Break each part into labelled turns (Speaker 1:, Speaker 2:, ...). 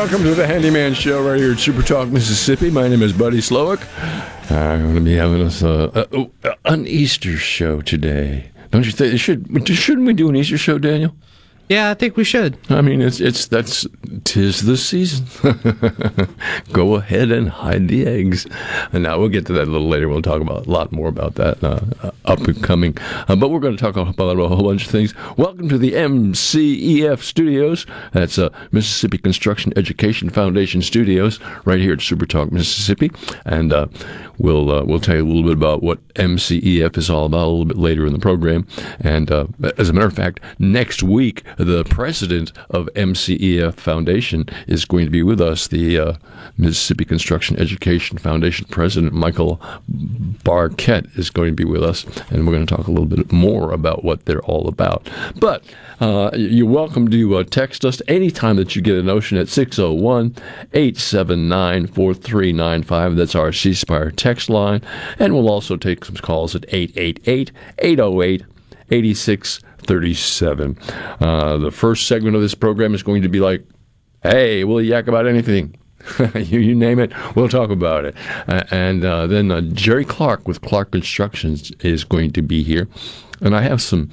Speaker 1: Welcome to the Handyman Show right here at Super Talk, Mississippi. My name is Buddy Slowick. I'm going to be having us uh, uh, uh, an Easter show today. Don't you think? Should shouldn't we do an Easter show, Daniel?
Speaker 2: Yeah, I think we should.
Speaker 1: I mean, it's it's that's tis the season. Go ahead and hide the eggs. And now we'll get to that a little later. We'll talk about a lot more about that uh, uh, up and coming. Uh, but we're going to talk about a whole bunch of things. Welcome to the MCEF Studios. That's uh, Mississippi Construction Education Foundation Studios, right here at Super Talk, Mississippi. And uh, we'll uh, we'll tell you a little bit about what MCEF is all about a little bit later in the program. And as a matter of fact, next week the president of MCEF Foundation is going to be with us. The uh, Mississippi Construction Education Foundation president Michael Barkett is going to be with us, and we're going to talk a little bit more about what they're all about. But uh, you're welcome to uh, text us anytime that you get a notion at 601 879 4395. That's our C Spire text line. And we'll also take some calls at 888 808 8637. Uh, the first segment of this program is going to be like, hey, we'll yak about anything. you, you name it, we'll talk about it. Uh, and uh, then uh, Jerry Clark with Clark Constructions is going to be here. And I have some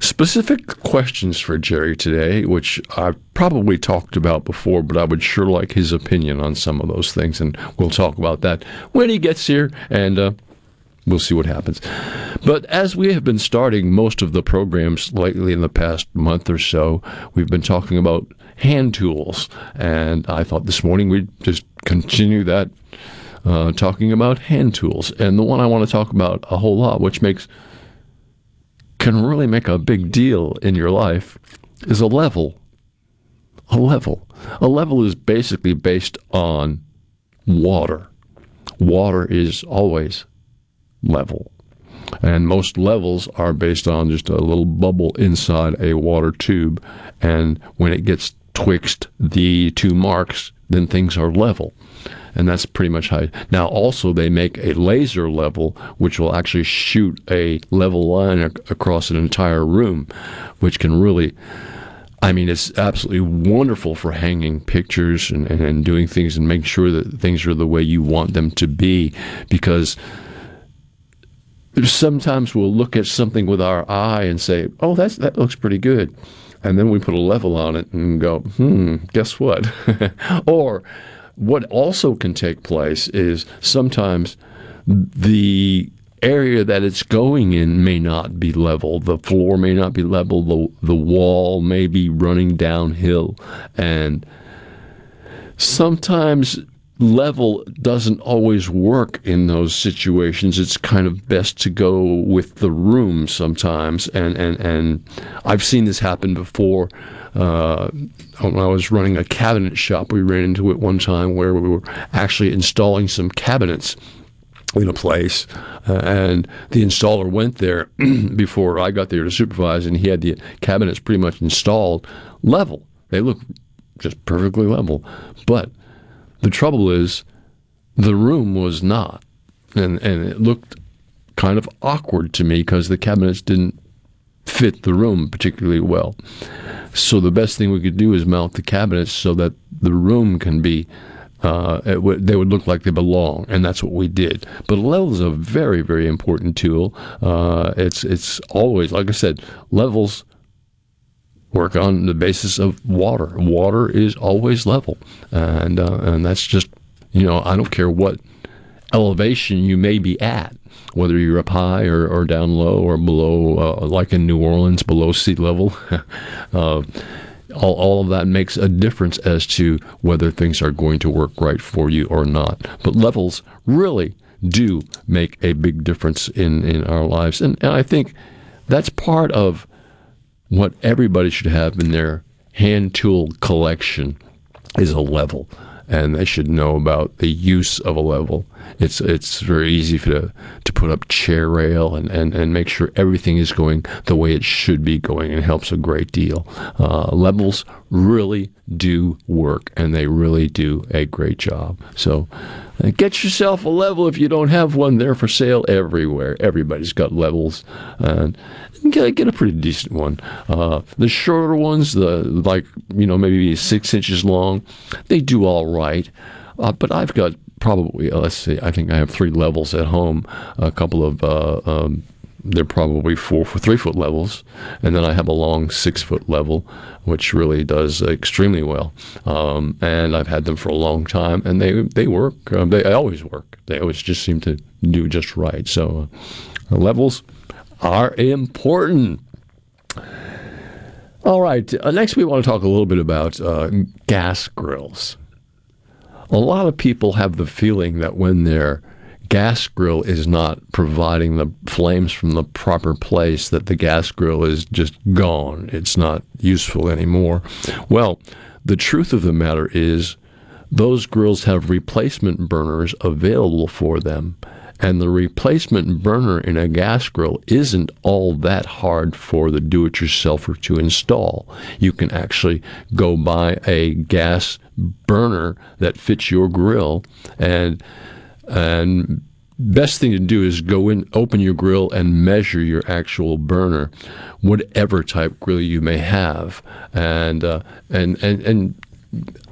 Speaker 1: specific questions for Jerry today, which I've probably talked about before, but I would sure like his opinion on some of those things. And we'll talk about that when he gets here. And uh, we'll see what happens. But as we have been starting most of the programs lately in the past month or so, we've been talking about hand tools. And I thought this morning we'd just continue that, uh, talking about hand tools. And the one I want to talk about a whole lot, which makes can really make a big deal in your life, is a level. A level. A level is basically based on water. Water is always level. And most levels are based on just a little bubble inside a water tube. And when it gets twixt the two marks, then things are level. And that's pretty much how. Now, also, they make a laser level, which will actually shoot a level line ac- across an entire room, which can really. I mean, it's absolutely wonderful for hanging pictures and, and, and doing things and making sure that things are the way you want them to be because sometimes we'll look at something with our eye and say, "Oh, that's that looks pretty good," and then we put a level on it and go, "Hmm, guess what?" or what also can take place is sometimes the area that it's going in may not be level. The floor may not be level. The the wall may be running downhill, and sometimes level doesn't always work in those situations. It's kind of best to go with the room sometimes, and and and I've seen this happen before. Uh, when I was running a cabinet shop, we ran into it one time where we were actually installing some cabinets in a place, uh, and the installer went there before I got there to supervise, and he had the cabinets pretty much installed level. They look just perfectly level, but the trouble is, the room was not, and and it looked kind of awkward to me because the cabinets didn't fit the room particularly well. So the best thing we could do is mount the cabinets so that the room can be. Uh, w- they would look like they belong, and that's what we did. But level is a very, very important tool. Uh, it's it's always like I said, levels work on the basis of water. Water is always level, and uh, and that's just you know I don't care what elevation you may be at, whether you're up high or, or down low or below, uh, like in New Orleans, below sea level. uh, all, all of that makes a difference as to whether things are going to work right for you or not. But levels really do make a big difference in, in our lives. And, and I think that's part of what everybody should have in their hand tool collection is a level. And they should know about the use of a level. It's it's very easy for to, to put up chair rail and, and, and make sure everything is going the way it should be going and helps a great deal. Uh, levels really do work and they really do a great job. So uh, get yourself a level if you don't have one. They're for sale everywhere. Everybody's got levels. And get, get a pretty decent one. Uh, the shorter ones, the like you know maybe six inches long, they do all right. Uh, but I've got probably uh, let's see, I think I have three levels at home. A couple of uh, um, they're probably four for three foot levels, and then I have a long six foot level, which really does extremely well. Um, and I've had them for a long time, and they they work. Um, they always work. They always just seem to do just right. So uh, levels are important. All right. Uh, next, we want to talk a little bit about uh, gas grills. A lot of people have the feeling that when their gas grill is not providing the flames from the proper place, that the gas grill is just gone. It's not useful anymore. Well, the truth of the matter is, those grills have replacement burners available for them and the replacement burner in a gas grill isn't all that hard for the do it yourselfer to install. You can actually go buy a gas burner that fits your grill and and best thing to do is go in open your grill and measure your actual burner whatever type grill you may have and uh, and and and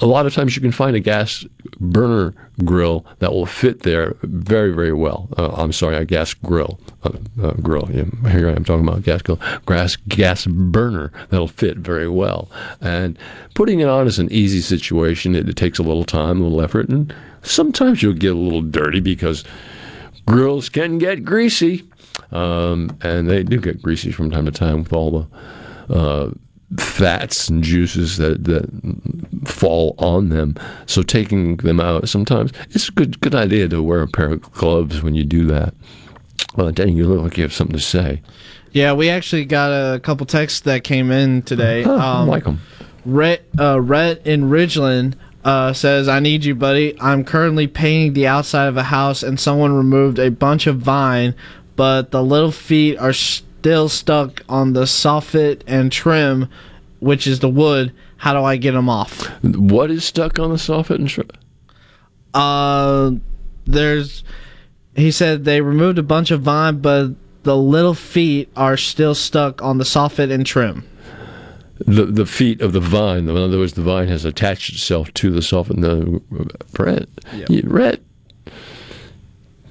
Speaker 1: a lot of times you can find a gas burner grill that will fit there very, very well. Uh, I'm sorry, a gas grill. Uh, uh, grill. Yeah, here I am talking about gas grill. Gas, gas burner that'll fit very well. And putting it on is an easy situation. It, it takes a little time, a little effort, and sometimes you'll get a little dirty because grills can get greasy. Um, and they do get greasy from time to time with all the uh, fats and juices that, that fall on them. So taking them out sometimes it's a good good idea to wear a pair of gloves when you do that. Well, Danny, you look like you have something to say.
Speaker 3: Yeah, we actually got a couple texts that came in today.
Speaker 1: Oh, um, I like them.
Speaker 3: Rhett, uh, Rhett in Ridgeland uh, says, I need you, buddy. I'm currently painting the outside of a house, and someone removed a bunch of vine, but the little feet are still stuck on the soffit and trim, which is the wood. How do I get them off?
Speaker 1: What is stuck on the soffit and trim?
Speaker 3: Uh, there's. He said they removed a bunch of vine, but the little feet are still stuck on the soffit and trim.
Speaker 1: The the feet of the vine. In other words, the vine has attached itself to the soffit. And the Brett, yep. Brett,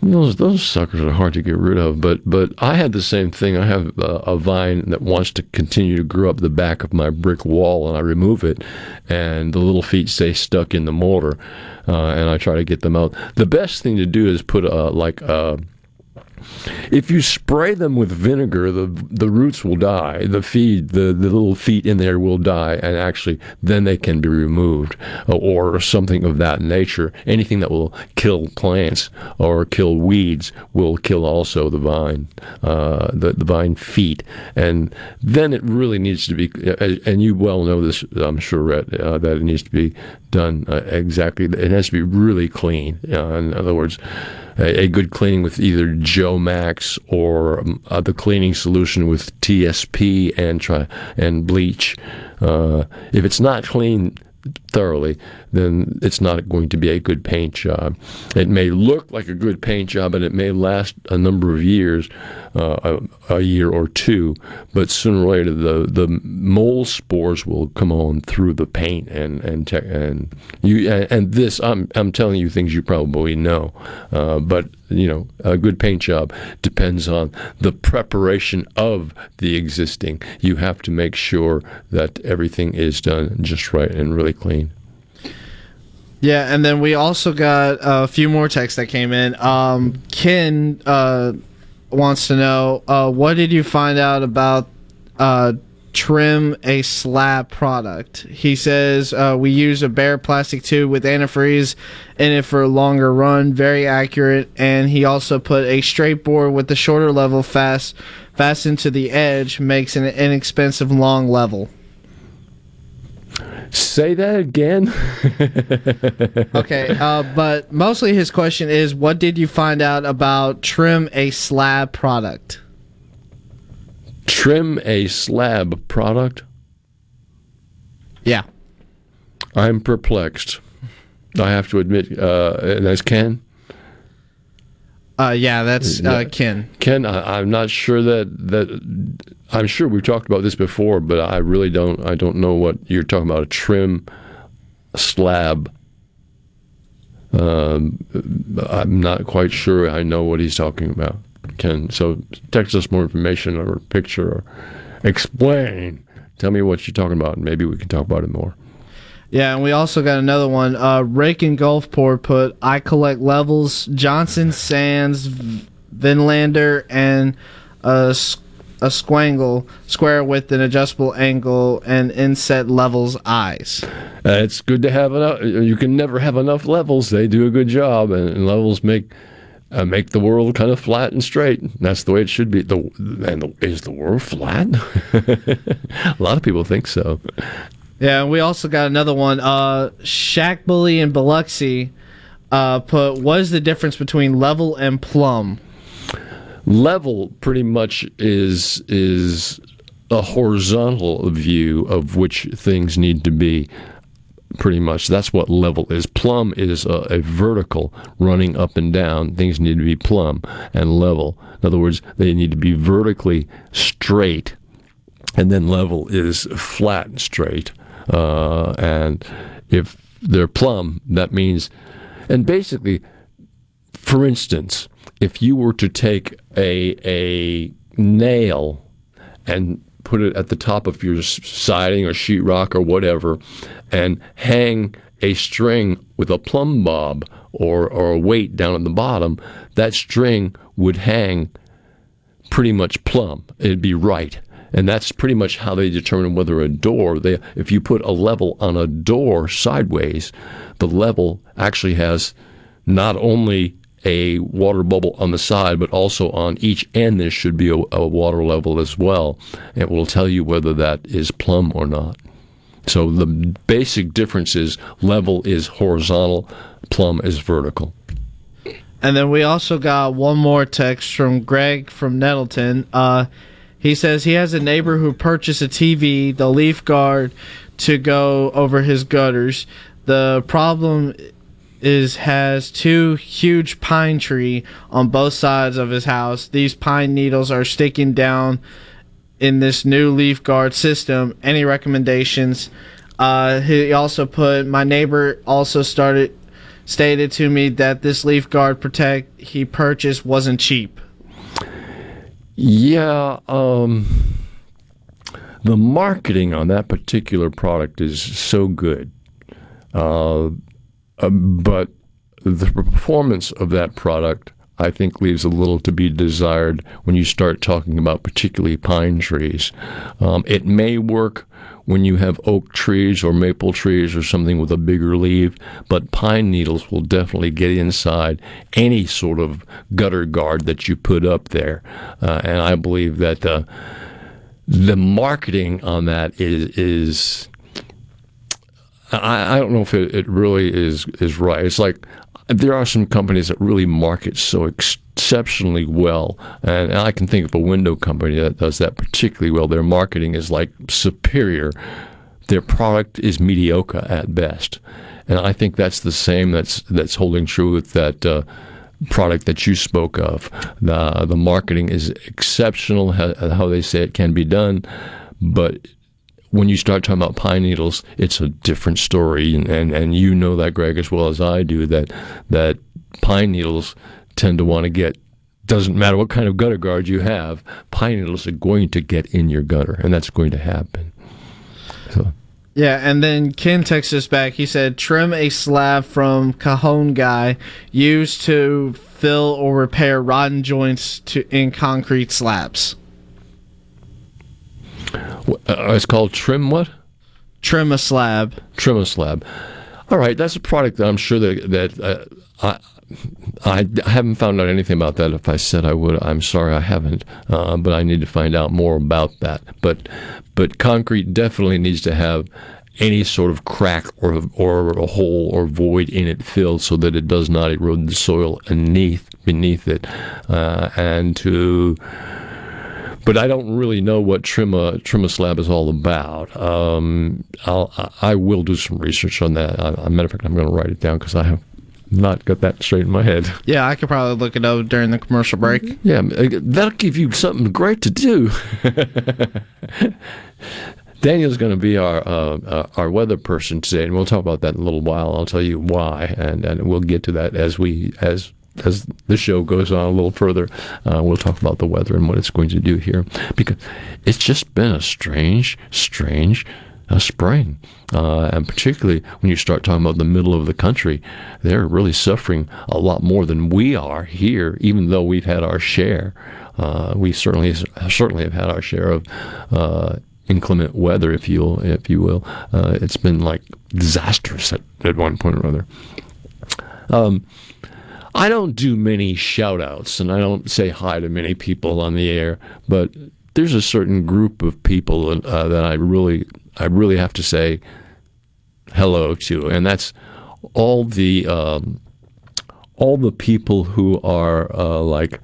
Speaker 1: those those suckers are hard to get rid of. But but I had the same thing. I have a, a, vine that wants to continue to grow up the back of my brick wall, and I remove it, and the little feet stay stuck in the mortar, uh, and I try to get them out. The best thing to do is put a like a if you spray them with vinegar, the the roots will die. The feed, the, the little feet in there will die, and actually then they can be removed, uh, or something of that nature. Anything that will kill plants or kill weeds will kill also the vine, uh, the the vine feet, and then it really needs to be. And you well know this, I'm sure, Rhett, uh, that it needs to be done uh, exactly. It has to be really clean. Uh, in other words a, a good cleaning with either Joe Max or um, uh, the cleaning solution with TSP and try and bleach. Uh, if it's not clean thoroughly, then it's not going to be a good paint job. It may look like a good paint job and it may last a number of years, uh, a, a, year or two, but sooner or later the, the mold spores will come on through the paint and and te- and you and this I'm I'm telling you things you probably know, uh, but you know a good paint job depends on the preparation of the existing. You have to make sure that everything is done just right and really clean.
Speaker 3: Yeah, and then we also got a few more texts that came in. Um, Ken uh, wants to know uh, what did you find out about uh, trim a slab product. He says uh, we use a bare plastic tube with antifreeze in it for a longer run, very accurate. And he also put a straight board with the shorter level fast fastened to the edge, makes an inexpensive long level.
Speaker 1: Say that again.
Speaker 3: okay, uh, but mostly his question is, what did you find out about trim a slab product?
Speaker 1: Trim a slab product.
Speaker 3: Yeah.
Speaker 1: I'm perplexed. I have to admit, uh, and that's Ken.
Speaker 3: Uh, yeah, that's uh, Ken.
Speaker 1: Ken, I, I'm not sure that that I'm sure we've talked about this before, but I really don't. I don't know what you're talking about. A trim slab. Um, I'm not quite sure. I know what he's talking about. Ken, so text us more information or a picture or explain. Tell me what you're talking about, and maybe we can talk about it more.
Speaker 3: Yeah, and we also got another one. Uh, Rake and Gulfport put I collect levels, Johnson Sands, Vinlander, and a, a squangle square with an adjustable angle and inset levels eyes.
Speaker 1: Uh, it's good to have enough. You can never have enough levels. They do a good job, and, and levels make uh, make the world kind of flat and straight. That's the way it should be. The and the, is the world flat? a lot of people think so.
Speaker 3: Yeah, and we also got another one. Uh, Shaq Bully and Biloxi uh, put what is the difference between level and plumb?
Speaker 1: Level pretty much is is a horizontal view of which things need to be. Pretty much, that's what level is. Plumb is a, a vertical running up and down. Things need to be plumb and level. In other words, they need to be vertically straight, and then level is flat and straight. Uh, and if they're plumb, that means, and basically, for instance, if you were to take a a nail and put it at the top of your siding or sheetrock or whatever, and hang a string with a plumb bob or or a weight down at the bottom, that string would hang pretty much plumb. It'd be right and that's pretty much how they determine whether a door. They, if you put a level on a door sideways, the level actually has not only a water bubble on the side, but also on each end there should be a, a water level as well. It will tell you whether that is plumb or not. So the basic difference is level is horizontal, plumb is vertical.
Speaker 3: And then we also got one more text from Greg from Nettleton. Uh, he says he has a neighbor who purchased a TV, the leaf guard, to go over his gutters. The problem is has two huge pine tree on both sides of his house. These pine needles are sticking down in this new leaf guard system. Any recommendations? Uh, he also put my neighbor also started stated to me that this leaf guard protect he purchased wasn't cheap.
Speaker 1: Yeah, um, the marketing on that particular product is so good, uh, but the performance of that product, I think, leaves a little to be desired when you start talking about particularly pine trees. Um, it may work when you have oak trees or maple trees or something with a bigger leaf, but pine needles will definitely get inside any sort of gutter guard that you put up there. Uh, and I believe that the the marketing on that is is I, I don't know if it, it really is is right. It's like there are some companies that really market so exceptionally well, and I can think of a window company that does that particularly well. Their marketing is like superior. Their product is mediocre at best, and I think that's the same that's that's holding true with that. Uh, product that you spoke of. The the marketing is exceptional. How, how, they say it can be done, but when you start talking about pine needles, it's a different story, and, and, and you know that, Greg, as well as I do, that that pine needles tend to want to get. Doesn't matter what kind of gutter guard you have, pine needles are going to get in your gutter, and that's going to happen. So.
Speaker 3: Yeah, and then Ken texts us back. He said, "Trim a slab from Cajon guy used to fill or repair rotten joints to in concrete slabs."
Speaker 1: Uh, it's called Trim what?
Speaker 3: Trim a slab.
Speaker 1: Trim a slab. All right, that's a product that I'm sure that that uh, I. I haven't found out anything about that. If I said I would, I'm sorry I haven't. Uh, but I need to find out more about that. But but concrete definitely needs to have any sort of crack or or a hole or void in it filled so that it does not erode the soil beneath beneath it, uh, and to but I don't really know what trim a trim a slab is all about. Um, I'll, I will do some research on that. I, a matter of fact, I'm going to write it down because I have not got that straight in my head.
Speaker 3: Yeah, I could probably look it up during the commercial break.
Speaker 1: Yeah, uh, that'll give you something great to do. Daniel's going to be our uh, uh, our weather person today, and we'll talk about that in a little while. I'll tell you why, and, and we'll get to that as we as as the show goes on a little further. Uh, we'll talk about the weather and what it's going to do here, because it's just been a strange, strange uh, spring, uh, and particularly when you start talking about the middle of the country, they're really suffering a lot more than we are here. Even though we've had our share, uh, we certainly certainly have had our share of uh, inclement weather, if you if you will. Uh, it's been like disastrous at, at one point or other. Um, I don't do many shout outs and I don't say hi to many people on the air, but there's a certain group of people uh, that I really I really have to say hello to, and that's all the um, all the people who are uh, like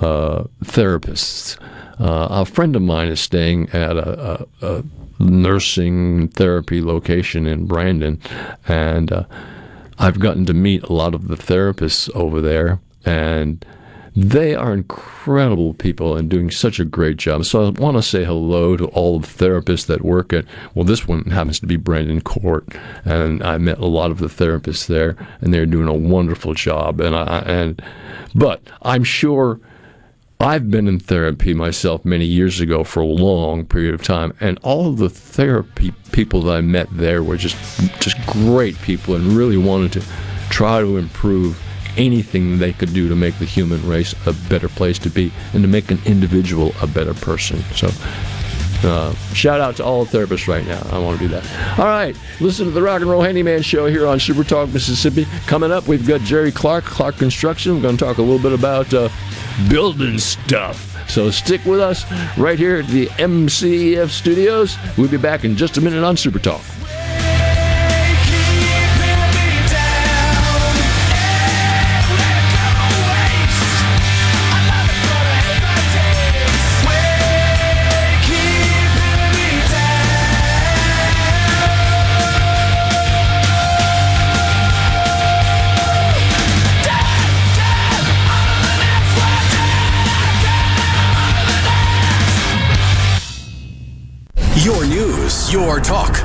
Speaker 1: uh, therapists. Uh, a friend of mine is staying at a, a, a nursing therapy location in Brandon, and uh, I've gotten to meet a lot of the therapists over there, and they are incredible people and doing such a great job. So I want to say hello to all the therapists that work at, well, this one happens to be Brandon Court. And I met a lot of the therapists there, and they're doing a wonderful job. And I, and, but I'm sure I've been in therapy myself many years ago for a long period of time, and all of the therapy people that I met there were just, just great people and really wanted to try to improve anything they could do to make the human race a better place to be and to make an individual a better person. So, uh, shout out to all the therapists right now. I want to do that. All right, listen to the Rock and Roll Handyman Show here on Super Talk Mississippi. Coming up, we've got Jerry Clark, Clark Construction. We're going to talk a little bit about uh, building stuff. So stick with us right here at the MCEF studios. We'll be back in just a minute on Super Talk.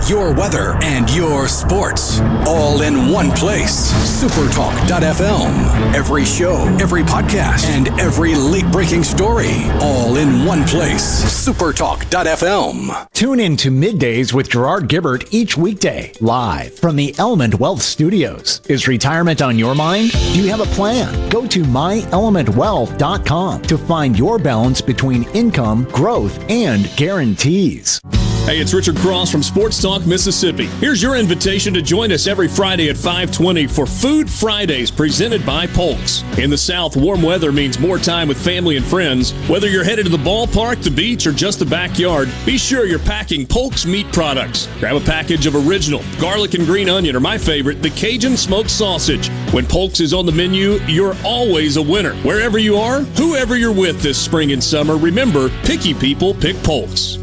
Speaker 4: Your weather, and your sports. All in one place. Supertalk.fm. Every show, every podcast, and every late breaking story. All in one place. Supertalk.fm.
Speaker 2: Tune in to Middays with Gerard Gibert each weekday, live from the Element Wealth Studios. Is retirement on your mind? Do you have a plan? Go to myelementwealth.com to find your balance between income, growth, and guarantees.
Speaker 5: Hey, it's Richard Cross from Sports Talk Mississippi. Here's your invitation to join us every Friday at 520 for Food Fridays presented by Polks. In the South, warm weather means more time with family and friends. Whether you're headed to the ballpark, the beach, or just the backyard, be sure you're packing Polks meat products. Grab a package of original, garlic and green onion, or my favorite, the Cajun smoked sausage. When Polks is on the menu, you're always a winner. Wherever you are, whoever you're with this spring and summer, remember, picky people pick Polks.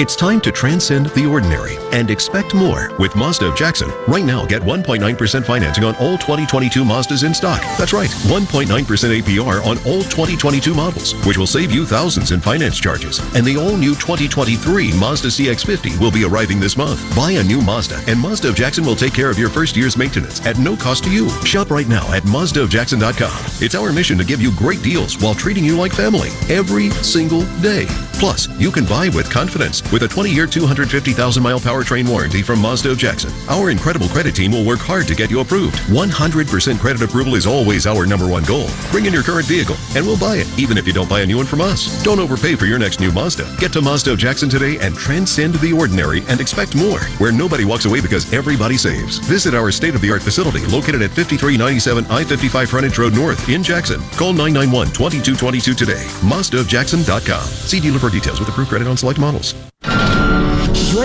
Speaker 6: It's time to transcend the ordinary and expect more with Mazda of Jackson. Right now, get 1.9% financing on all 2022 Mazdas in stock. That's right, 1.9% APR on all 2022 models, which will save you thousands in finance charges. And the all-new 2023 Mazda CX-50 will be arriving this month. Buy a new Mazda, and Mazda of Jackson will take care of your first year's maintenance at no cost to you. Shop right now at MazdaofJackson.com. It's our mission to give you great deals while treating you like family every single day. Plus, you can buy with confidence with a 20 year, 250,000 mile powertrain warranty from Mazda Jackson. Our incredible credit team will work hard to get you approved. 100% credit approval is always our number one goal. Bring in your current vehicle and we'll buy it, even if you don't buy a new one from us. Don't overpay for your next new Mazda. Get to Mazda Jackson today and transcend the ordinary and expect more, where nobody walks away because everybody saves. Visit our state of the art facility located at 5397 I 55 Frontage Road North in Jackson. Call 991 2222 today. MazdaofJackson.com. See dealer for details with approved credit on select models.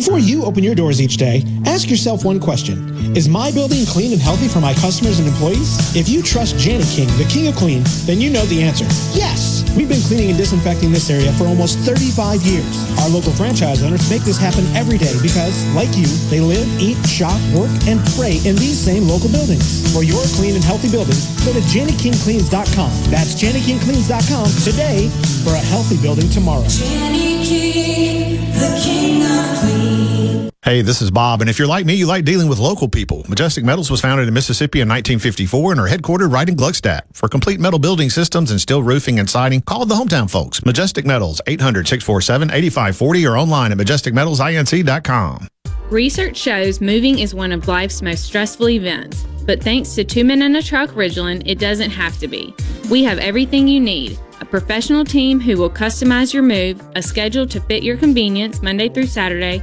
Speaker 7: Before you open your doors each day, ask yourself one question. Is my building clean and healthy for my customers and employees? If you trust Jani King, the king of clean, then you know the answer. Yes! We've been cleaning and disinfecting this area for almost 35 years. Our local franchise owners make this happen every day because, like you, they live, eat, shop, work, and pray in these same local buildings. For your clean and healthy building, go to JaniKingCleans.com. That's JaniKingCleans.com today for a healthy building tomorrow.
Speaker 8: Jani King, the king of clean.
Speaker 9: Hey, this is Bob, and if you're like me, you like dealing with local people. Majestic Metals was founded in Mississippi in 1954 and are headquartered right in Gluckstadt. For complete metal building systems and steel roofing and siding, call the hometown folks. Majestic Metals, 800-647-8540 or online at majesticmetalsinc.com.
Speaker 10: Research shows moving is one of life's most stressful events, but thanks to Two Men in a Truck Ridgeland, it doesn't have to be. We have everything you need a professional team who will customize your move, a schedule to fit your convenience Monday through Saturday,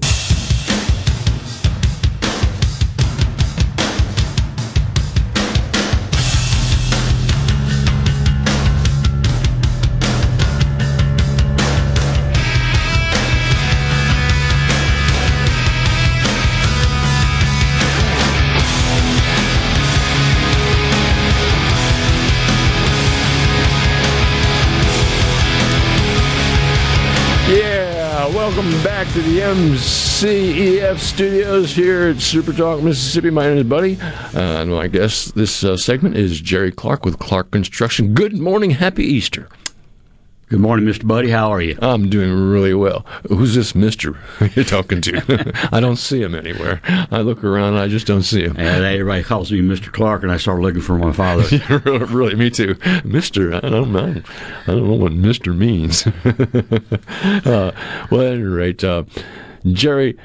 Speaker 1: To the MCEF studios here at Super Talk, Mississippi. My name is Buddy, uh, and my guest this uh, segment is Jerry Clark with Clark Construction. Good morning, happy Easter.
Speaker 11: Good morning, Mr. Buddy. How are you?
Speaker 1: I'm doing really well. Who's this Mister you're talking to? I don't see him anywhere. I look around, I just don't see him.
Speaker 11: And everybody calls me Mr. Clark, and I start looking for my father.
Speaker 1: really, me too, Mister. I don't know. I don't know what Mister means. uh, well, at any rate, uh, Jerry,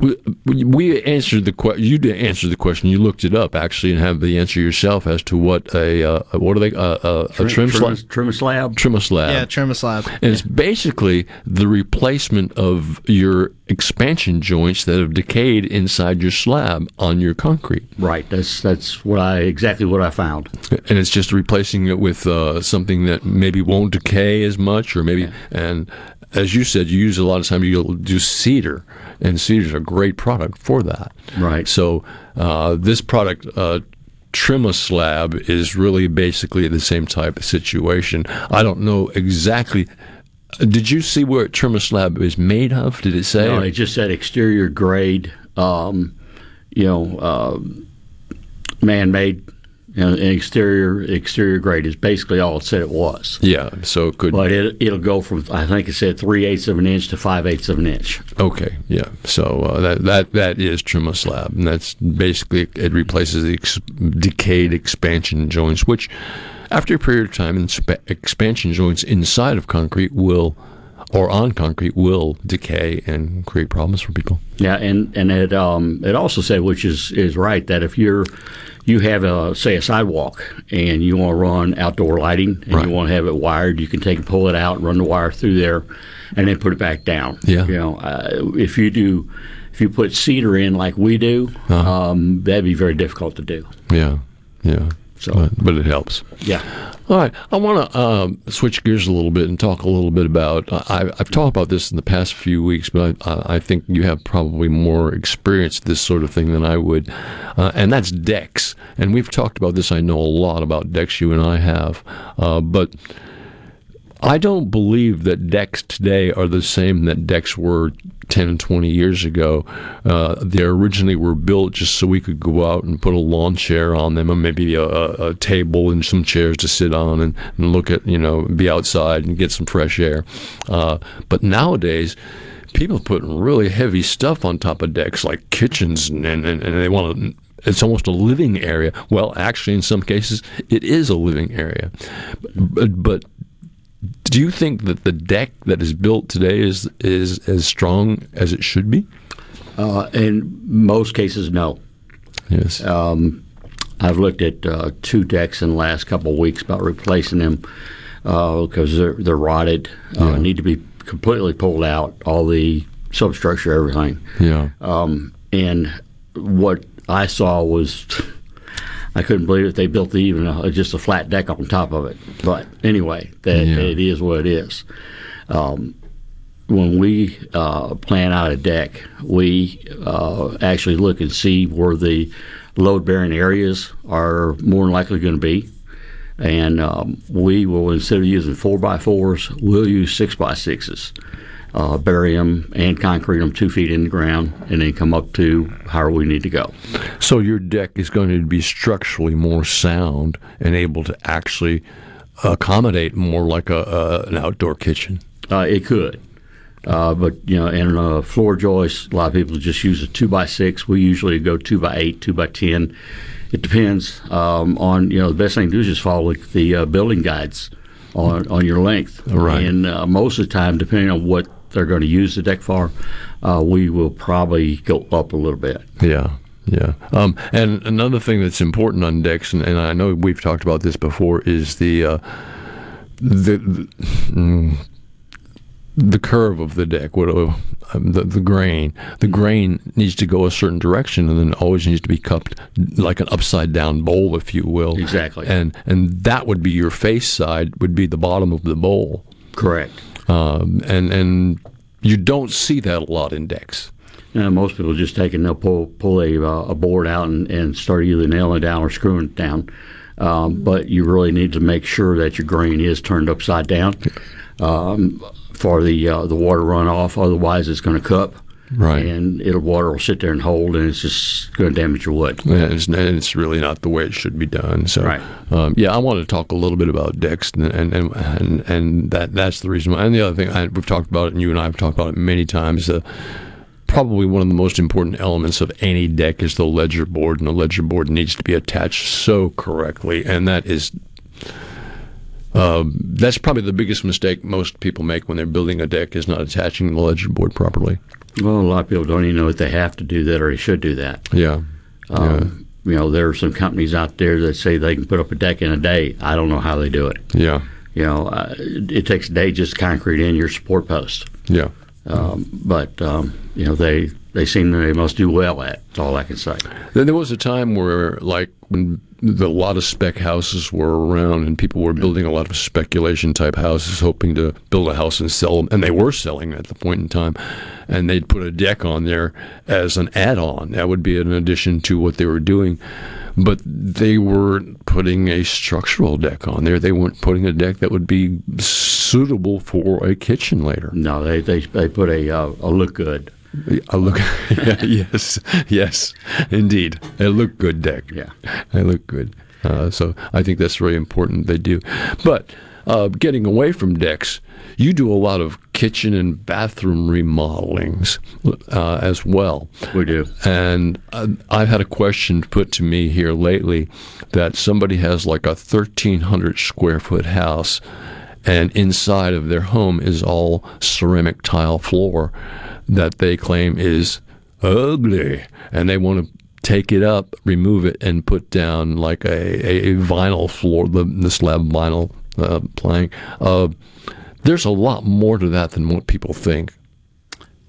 Speaker 1: we, we answered the question. You did answer the question. You looked it up actually, and have the answer yourself as to what a uh, what are they uh, uh, a trim,
Speaker 11: trim,
Speaker 1: slab?
Speaker 11: trim a slab.
Speaker 1: Trim slab.
Speaker 3: Yeah, trim a slab.
Speaker 1: And it's basically the replacement of your expansion joints that have decayed inside your slab on your concrete.
Speaker 11: Right. That's that's what I exactly what I found.
Speaker 1: And it's just replacing it with uh, something that maybe won't decay as much, or maybe
Speaker 11: Yeah.
Speaker 1: and as you said, you use a lot of time. You'll do cedar, and cedar is a great product for that.
Speaker 11: Right.
Speaker 1: So uh, this product. Uh, slab is really basically the same type of situation. I don't know exactly. Did you see where trim slab is made of? Did it say?
Speaker 11: No, it just said exterior grade. Um, you know, uh, man-made. You know, an exterior exterior grade is basically all it said it was.
Speaker 1: yeah, so it could.
Speaker 11: But it, it'll go from I think it said three eighths of an inch to five eighths of an inch.
Speaker 1: Okay, yeah. So uh, that that that is trim slab, and that's basically it replaces the ex- decayed expansion joints, which after a period of time, inspe- expansion joints inside of concrete will or on concrete will decay and create problems for people.
Speaker 11: Yeah, and and it um it also said, which is is right, that if you're you have a say a sidewalk and you want to run outdoor lighting and
Speaker 1: Right.
Speaker 11: you want to have it wired, you can take and pull it out, run the wire through there, and then put it back down.
Speaker 1: Yeah.
Speaker 11: you know, uh, if you do. If you put cedar in like we do,
Speaker 1: Uh-huh.
Speaker 11: um, that'd be very difficult to do.
Speaker 1: Yeah, yeah.
Speaker 11: So,
Speaker 1: but, but it helps.
Speaker 11: Yeah.
Speaker 1: All right. I want to um, switch gears a little bit and talk a little bit about. I, I've talked about this in the past few weeks, but I, I think you have probably more experience this sort of thing than I would, uh, and that's decks. And we've talked about this. I know a lot about decks. You and I have, uh, but I don't believe that decks today are the same that decks were 10 and 20 years ago. Uh, they originally were built just so we could go out and put a lawn chair on them, or maybe a, a table and some chairs to sit on and, and, look at, you know, be outside and get some fresh air. Uh, but nowadays, people put really heavy stuff on top of decks, like kitchens, and, and, and they want to it's almost a living area. Well, actually, in some cases, it is a living area. But, but do you think that the deck that is built today is is as strong as it should be?
Speaker 11: Uh, in most cases, no.
Speaker 1: Yes.
Speaker 11: Um, I've looked at uh, two decks in the last couple of weeks about replacing them because uh, they're they're rotted, uh, yeah. need to be completely pulled out, all the substructure, everything.
Speaker 1: Yeah.
Speaker 11: Um, and what I saw was. I couldn't believe it. They built even a, just a flat deck on top of it. But anyway, that yeah. it is what it is. Um, when we uh, plan out a deck, we uh, actually look and see where the load bearing areas are more than likely going to be. And um, we will, instead of using 4 by 4s we'll use 6 by 6s uh, bury them and concrete them two feet in the ground, and then come up to how we need to go.
Speaker 1: So your deck is going to be structurally more sound and able to actually accommodate more like a, an outdoor kitchen.
Speaker 11: Uh, it could. Uh, but you know, in a floor joist, a lot of people just use a two by six. We usually go two by eight, two by ten. It depends um, on you know. The best thing to do is just follow the uh, building guides on on your length.
Speaker 1: Right.
Speaker 11: And uh, most of the time, depending on what they're going to use the deck for, uh, we will probably go up a little bit.
Speaker 1: Yeah. Yeah. Um, and another thing that's important on decks, and, and, I know we've talked about this before, is the uh, the the, mm, the, curve of the deck. What uh, um, the the grain? The grain needs to go a certain direction, and then always needs to be cupped like an upside down bowl, if you will.
Speaker 11: Exactly.
Speaker 1: And and that would be your face side. Would be the bottom of the bowl.
Speaker 11: Correct.
Speaker 1: Um, and and you don't see that a lot in decks.
Speaker 11: You know, most people just take and they'll pull pull a, uh, a board out and, and start either nailing it down or screwing it down. Um, but you really need to make sure that your grain is turned upside down um, for the uh, the water runoff. Otherwise, it's going to cup.
Speaker 1: Right.
Speaker 11: And it'll water will sit there and hold, and it's just going to damage your wood.
Speaker 1: Yeah, it's, it's really not the way it should be done. So,
Speaker 11: right.
Speaker 1: um, yeah, I want to talk a little bit about decks, and and and, and that that's the reason why. And the other thing I, we've talked about it, and you and I have talked about it many times. Uh, probably one of the most important elements of any deck is the ledger board, and the ledger board needs to be attached so correctly, and that is uh, that's probably the biggest mistake most people make when they're building a deck is not attaching the ledger board properly.
Speaker 11: Well, a lot of people don't even know if they have to do that or they should do that.
Speaker 1: Yeah.
Speaker 11: Um, yeah. You know, there are some companies out there that say they can put up a deck in a day. I don't know how they do it.
Speaker 1: Yeah.
Speaker 11: You know, uh, it takes a day just to concrete in your support post.
Speaker 1: Yeah.
Speaker 11: Um, but um, you know, they they seem they must do well at. That's all I can say.
Speaker 1: Then there was a time where, like, when the, a lot of spec houses were around and people were building a lot of speculation type houses, hoping to build a house and sell them, and they were selling at the point in time, and they'd put a deck on there as an add-on. That would be an addition to what they were doing. But they weren't putting a structural deck on there. They weren't putting a deck that would be suitable for a kitchen later.
Speaker 11: No, they they, they put a uh, a look good
Speaker 1: I look, yeah, yes, yes, indeed. They look good Dick.
Speaker 11: Yeah,
Speaker 1: they look good. Uh, so I think that's very important. They do, but uh, getting away from decks, you do a lot of kitchen and bathroom remodelings uh, as well.
Speaker 11: We do,
Speaker 1: and uh, I've had a question put to me here lately that somebody has like a thirteen hundred square foot house, and inside of their home is all ceramic tile floor that they claim is ugly, and they want to take it up, remove it, and put down like a, a vinyl floor, the, the slab vinyl uh, plank. Uh, there's a lot more to that than what people think.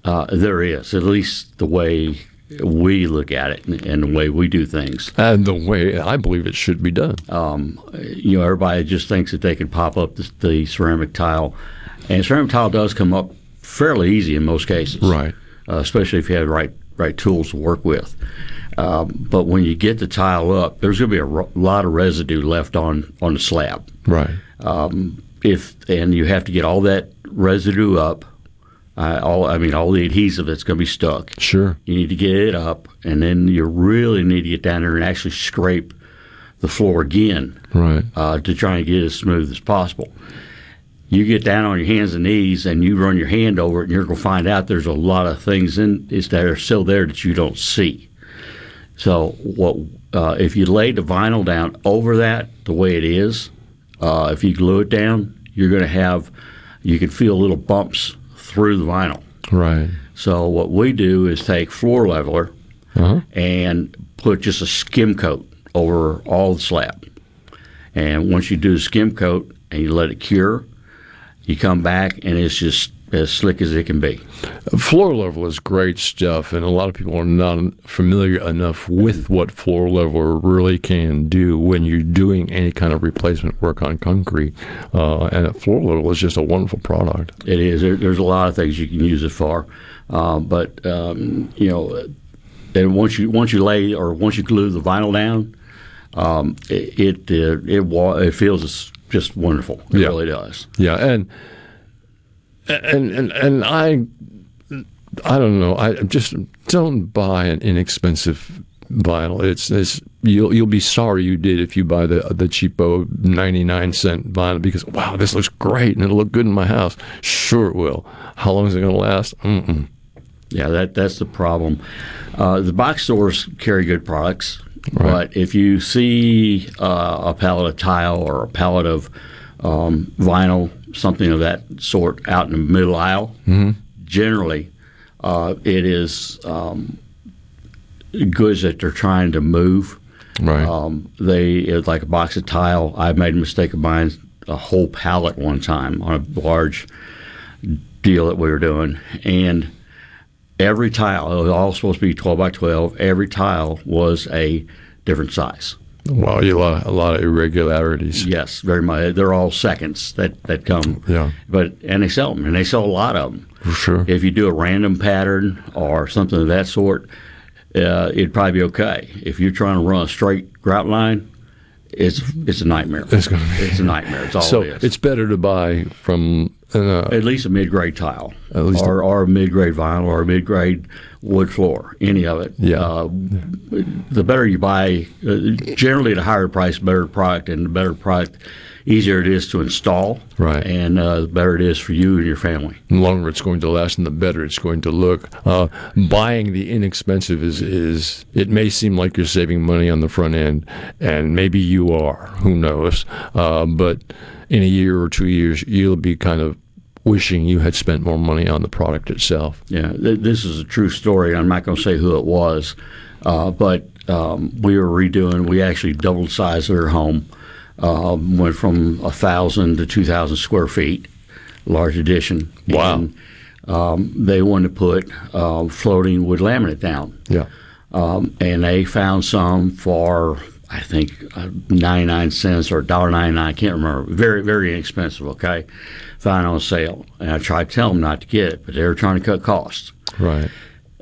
Speaker 11: Uh, there is, at least the way we look at it and, and the way we do things.
Speaker 1: And the way I believe it should be done.
Speaker 11: Um, you know, everybody just thinks that they can pop up the, the ceramic tile, and ceramic tile does come up fairly easy in most cases,
Speaker 1: right?
Speaker 11: Uh, especially if you have the right right tools to work with. Um, but when you get the tile up, there's going to be a ro- lot of residue left on on the slab.
Speaker 1: Right.
Speaker 11: Um, if and you have to get all that residue up. Uh, all I mean, all the adhesive that's going to be stuck.
Speaker 1: Sure.
Speaker 11: You need to get it up, and then you really need to get down there and actually scrape the floor again,
Speaker 1: right?
Speaker 11: Uh, to try and get it as smooth as possible. You get down on your hands and knees, and you run your hand over it, and you're going to find out there's a lot of things in is that are still there that you don't see. So, what uh, if you lay the vinyl down over that the way it is? Uh, if you glue it down, you're going to have you can feel little bumps through the vinyl.
Speaker 1: Right.
Speaker 11: So what we do is take floor leveler
Speaker 1: uh-huh.
Speaker 11: and put just a skim coat over all the slab. And once you do the skim coat and you let it cure, you come back and it's just as slick as it can be.
Speaker 1: Floor level is great stuff, and a lot of people are not familiar enough with what floor level really can do when you're doing any kind of replacement work on concrete. Uh, and floor level is just a wonderful product.
Speaker 11: It is. There, there's a lot of things you can use it for, uh, but um, you know, and once you once you lay or once you glue the vinyl down, um, it it it, it, it feels just wonderful. It
Speaker 1: yeah.
Speaker 11: really does.
Speaker 1: Yeah, and and and and I I don't know. I just don't buy an inexpensive vinyl. It's, it's you'll you'll be sorry you did if you buy the the cheapo ninety nine cent vinyl because wow this looks great and it'll look good in my house. Sure it will. How long is it going to last? Mm-mm.
Speaker 11: Yeah, that that's the problem. Uh, the box stores carry good products,
Speaker 1: right.
Speaker 11: but if you see uh, a pallet of tile or a pallet of um, vinyl, something of that sort, out in the middle aisle,
Speaker 1: mm-hmm.
Speaker 11: generally uh, it is um, goods that they're trying to move.
Speaker 1: Right.
Speaker 11: Um, they it's like a box of tile. I made a mistake of buying a whole pallet one time on a large deal that we were doing, and every tile it was all supposed to be 12 by 12. Every tile was a different size.
Speaker 1: Wow, you a lot, a lot of irregularities.
Speaker 11: Yes, very much. They're all seconds that, that come.
Speaker 1: Yeah.
Speaker 11: But and they sell them, and they sell a lot of them.
Speaker 1: For sure.
Speaker 11: If you do a random pattern or something of that sort, uh, it'd probably be okay. If you're trying to run a straight grout line, it's it's a nightmare.
Speaker 1: It's going to be.
Speaker 11: It's a nightmare. It's all
Speaker 1: so
Speaker 11: it is.
Speaker 1: it's better to buy from uh,
Speaker 11: at least a mid grade tile, or, or a mid grade vinyl, or a mid grade wood floor. Any of it.
Speaker 1: Yeah.
Speaker 11: Uh, the better you buy, uh, generally, the higher price, better product, and the better product, easier it is to install.
Speaker 1: Right.
Speaker 11: And uh, the better it is for you and your family.
Speaker 1: The longer it's going to last, and the better it's going to look. Uh, buying the inexpensive is is it may seem like you're saving money on the front end, and maybe you are. Who knows? Uh, but in a year or two years, you'll be kind of wishing you had spent more money on the product itself.
Speaker 11: Yeah, th- this is a true story. I'm not going to say who it was, uh, but um, we were redoing. We actually doubled the size of their home. Um, went from a thousand to two thousand square feet, large addition.
Speaker 1: Wow.
Speaker 11: And, um, they wanted to put uh, floating wood laminate down.
Speaker 1: Yeah.
Speaker 11: Um, and they found some for I think uh, 99 cents or $1.99, I can't remember. Very, very inexpensive, okay? Found on sale. And I tried to tell them not to get it, but they were trying to cut costs.
Speaker 1: Right.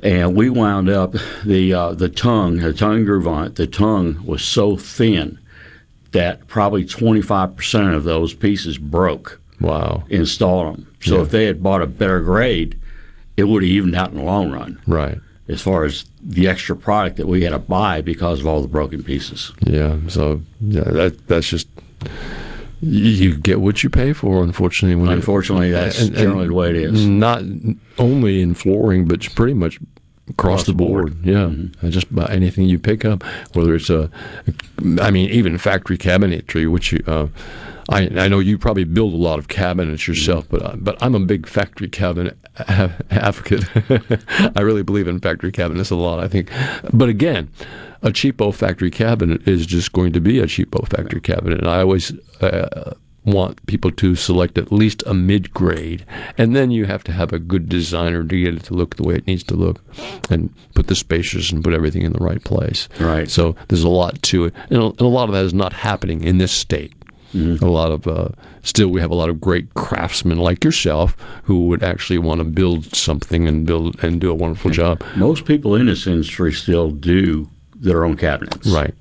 Speaker 11: And we wound up, the, uh, the tongue, the tongue groove on it, the tongue was so thin that probably 25% of those pieces broke.
Speaker 1: Wow.
Speaker 11: Installed them. So
Speaker 1: Yeah.
Speaker 11: if they had bought a better grade, it would have evened out in the long run
Speaker 1: Right.
Speaker 11: as far as the extra product that we had to buy because of all the broken pieces.
Speaker 1: Yeah. So yeah, that that's just you, you get what you pay for. Unfortunately, when it-
Speaker 11: Unfortunately, that's generally the way it is.
Speaker 1: Not only in flooring, but pretty much across, the board. Yeah,
Speaker 11: Mm-hmm.
Speaker 1: Just about anything you pick up, whether it's a, I mean, even factory cabinetry, which you. Uh, I, I know you probably build a lot of cabinets yourself, but uh, but I'm a big factory cabinet advocate. I really believe in factory cabinets a lot. I think, but again, a cheapo factory cabinet is just going to be a cheapo factory cabinet. And I always uh, want people to select at least a mid grade, and then you have to have a good designer to get it to look the way it needs to look, and put the spacers and put everything in the right place.
Speaker 11: Right.
Speaker 1: So there's a lot to it, and a, and a lot of that is not happening in this state.
Speaker 11: Mm-hmm.
Speaker 1: A lot of uh, still, we have a lot of great craftsmen like yourself who would actually want to build something and build and do a wonderful job.
Speaker 11: Most people in this industry still do their own cabinets.
Speaker 1: Right.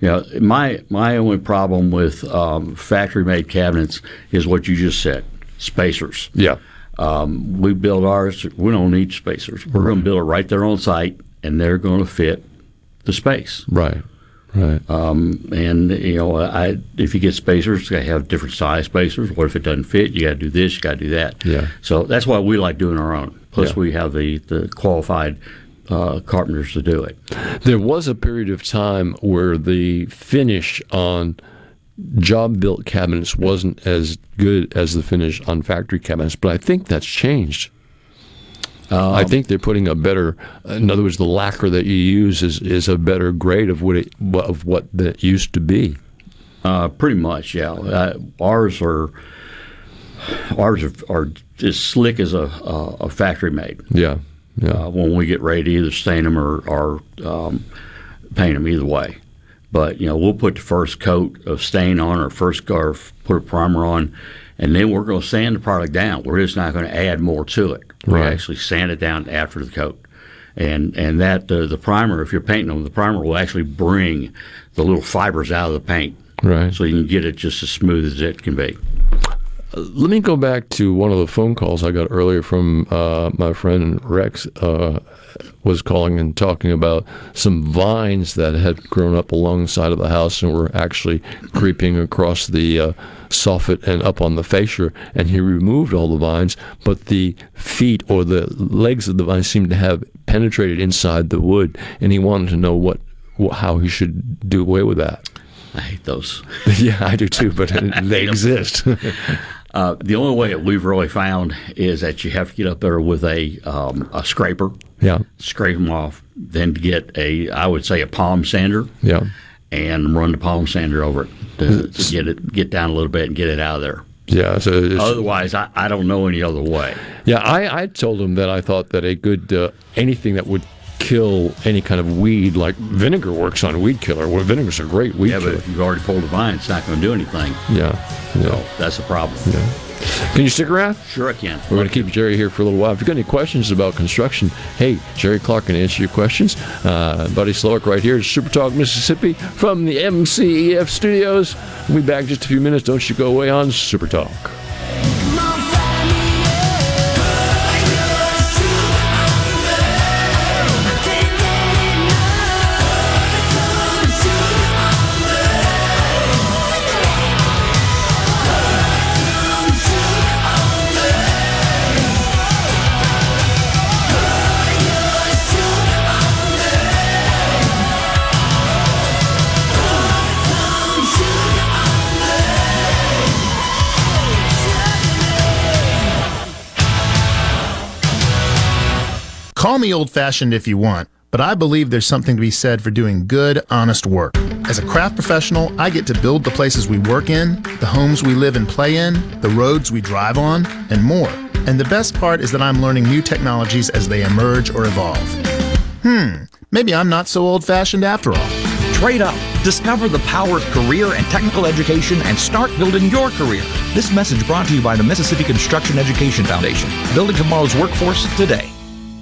Speaker 11: You know, my my only problem with um, factory made cabinets is what you just said, spacers.
Speaker 1: Yeah.
Speaker 11: Um, we build ours. We don't need spacers. We're going to build it right there on site, and they're going to fit the space.
Speaker 1: Right. Right.
Speaker 11: Um, and you know, I if you get spacers, you have different size spacers. What if it doesn't fit? You got to do this. You got to do that.
Speaker 1: Yeah.
Speaker 11: So that's why we like doing our own. Plus,
Speaker 1: Yeah.
Speaker 11: we have the the qualified uh, carpenters to do it.
Speaker 1: There was a period of time where the finish on job built cabinets wasn't as good as the finish on factory cabinets, but I think that's changed. I think they're putting a better, in other words, the lacquer that you use is, is a better grade of what it, of what that used to be.
Speaker 11: Uh, pretty much, yeah. Uh, ours are ours are, are as slick as a, a, a factory made.
Speaker 1: Yeah, yeah.
Speaker 11: Uh, when we get ready to either stain them or, or um, paint them, either way. But you know, we'll put the first coat of stain on, or first or put a primer on, and then we're going to sand the product down. We're just not going to add more to it. We
Speaker 1: Right.
Speaker 11: actually sand it down after the coat, and and that uh, the primer, if you're painting them, the primer will actually bring the little fibers out of the paint,
Speaker 1: Right.
Speaker 11: so you can get it just as smooth as it can be.
Speaker 1: Let me go back to one of the phone calls I got earlier from uh, my friend Rex. Uh, was calling and talking about some vines that had grown up alongside of the house and were actually creeping across the uh, soffit and up on the fascia. And he removed all the vines, but the feet or the legs of the vines seemed to have penetrated inside the wood. And he wanted to know what, wh- how he should do away with that.
Speaker 11: I hate those.
Speaker 1: yeah, I do too, but they exist.
Speaker 11: Uh, the only way that we've really found is that you have to get up there with a um, a scraper,
Speaker 1: yeah,
Speaker 11: scrape them off, then get a I would say a palm sander,
Speaker 1: yeah.
Speaker 11: and run the palm sander over it to, to get it get down a little bit and get it out of there.
Speaker 1: Yeah, so it's-
Speaker 11: Otherwise, I, I don't know any other way.
Speaker 1: Yeah, I, I told him that I thought that a good uh, anything that would kill any kind of weed, like vinegar works on weed killer. Well, vinegar's a great weed
Speaker 11: yeah,
Speaker 1: killer.
Speaker 11: but if you've already pulled the vine, it's not going to do anything.
Speaker 1: Yeah, yeah.
Speaker 11: So that's a problem.
Speaker 1: Yeah. Can you stick around?
Speaker 11: Sure, I can.
Speaker 1: We're going to keep Jerry here for a little while. If you've got any questions about construction, hey, Jerry Clark can answer your questions. Uh, Buddy Slowick right here at Super Talk, Mississippi from the MCEF studios. We'll be back in just a few minutes. Don't you go away on Super Talk.
Speaker 12: Call me old fashioned if you want, but I believe there's something to be said for doing good, honest work. As a craft professional, I get to build the places we work in, the homes we live and play in, the roads we drive on, and more. And the best part is that I'm learning new technologies as they emerge or evolve. Hmm, maybe I'm not so old fashioned after all.
Speaker 13: Trade up. Discover the power of career and technical education and start building your career. This message brought to you by the Mississippi Construction Education Foundation. Building tomorrow's workforce today.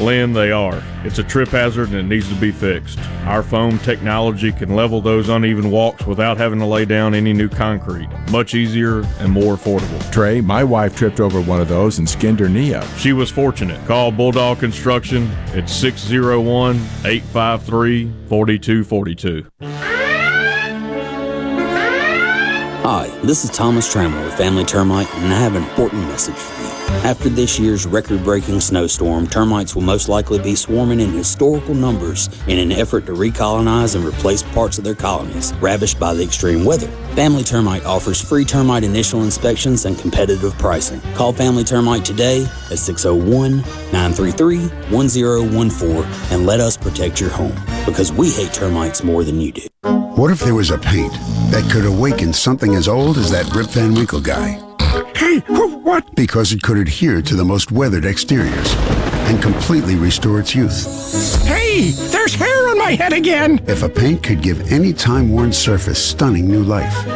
Speaker 14: Lynn, they are. It's a trip hazard and it needs to be fixed. Our foam technology can level those uneven walks without having to lay down any new concrete. Much easier and more affordable.
Speaker 15: Trey, my wife tripped over one of those and skinned her knee up.
Speaker 14: She was fortunate. Call Bulldog Construction at 601 853 4242.
Speaker 16: Hi, this is Thomas Trammell with Family Termite, and I have an important message for you. After this year's record breaking snowstorm, termites will most likely be swarming in historical numbers in an effort to recolonize and replace parts of their colonies ravished by the extreme weather. Family Termite offers free termite initial inspections and competitive pricing. Call Family Termite today at 601 933 1014 and let us protect your home because we hate termites more than you do.
Speaker 17: What if there was a paint that could awaken something as old as that Rip Van Winkle guy?
Speaker 18: Hey, what?
Speaker 17: Because it could adhere to the most weathered exteriors and completely restore its youth.
Speaker 18: Hey, there's hair on my head again!
Speaker 17: If a paint could give any time-worn surface stunning new life,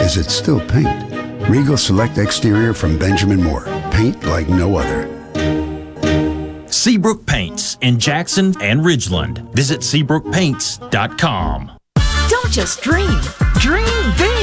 Speaker 17: is it still paint? Regal Select Exterior from Benjamin Moore. Paint like no other.
Speaker 19: Seabrook Paints in Jackson and Ridgeland. Visit SeabrookPaints.com.
Speaker 20: Don't just dream, dream big!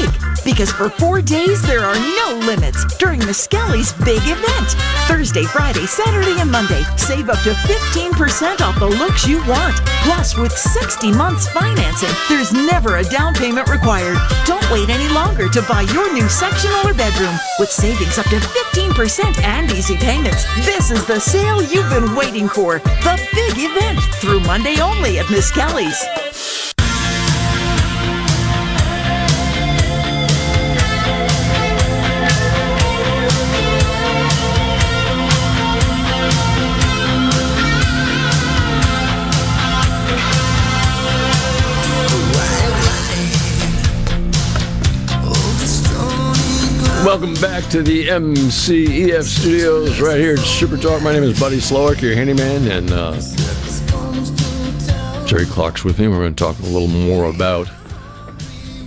Speaker 20: Because for four days, there are no limits during Miskelly's big event. Thursday, Friday, Saturday, and Monday, save up to 15% off the looks you want. Plus, with 60 months financing, there's never a down payment required. Don't wait any longer to buy your new sectional or bedroom. With savings up to 15% and easy payments, this is the sale you've been waiting for. The big event through Monday only at Miskelly's.
Speaker 1: Welcome back to the MCEF studios right here at Super Talk. My name is Buddy Slowick, your handyman, and uh, Jerry Clark's with me. We're going to talk a little more about.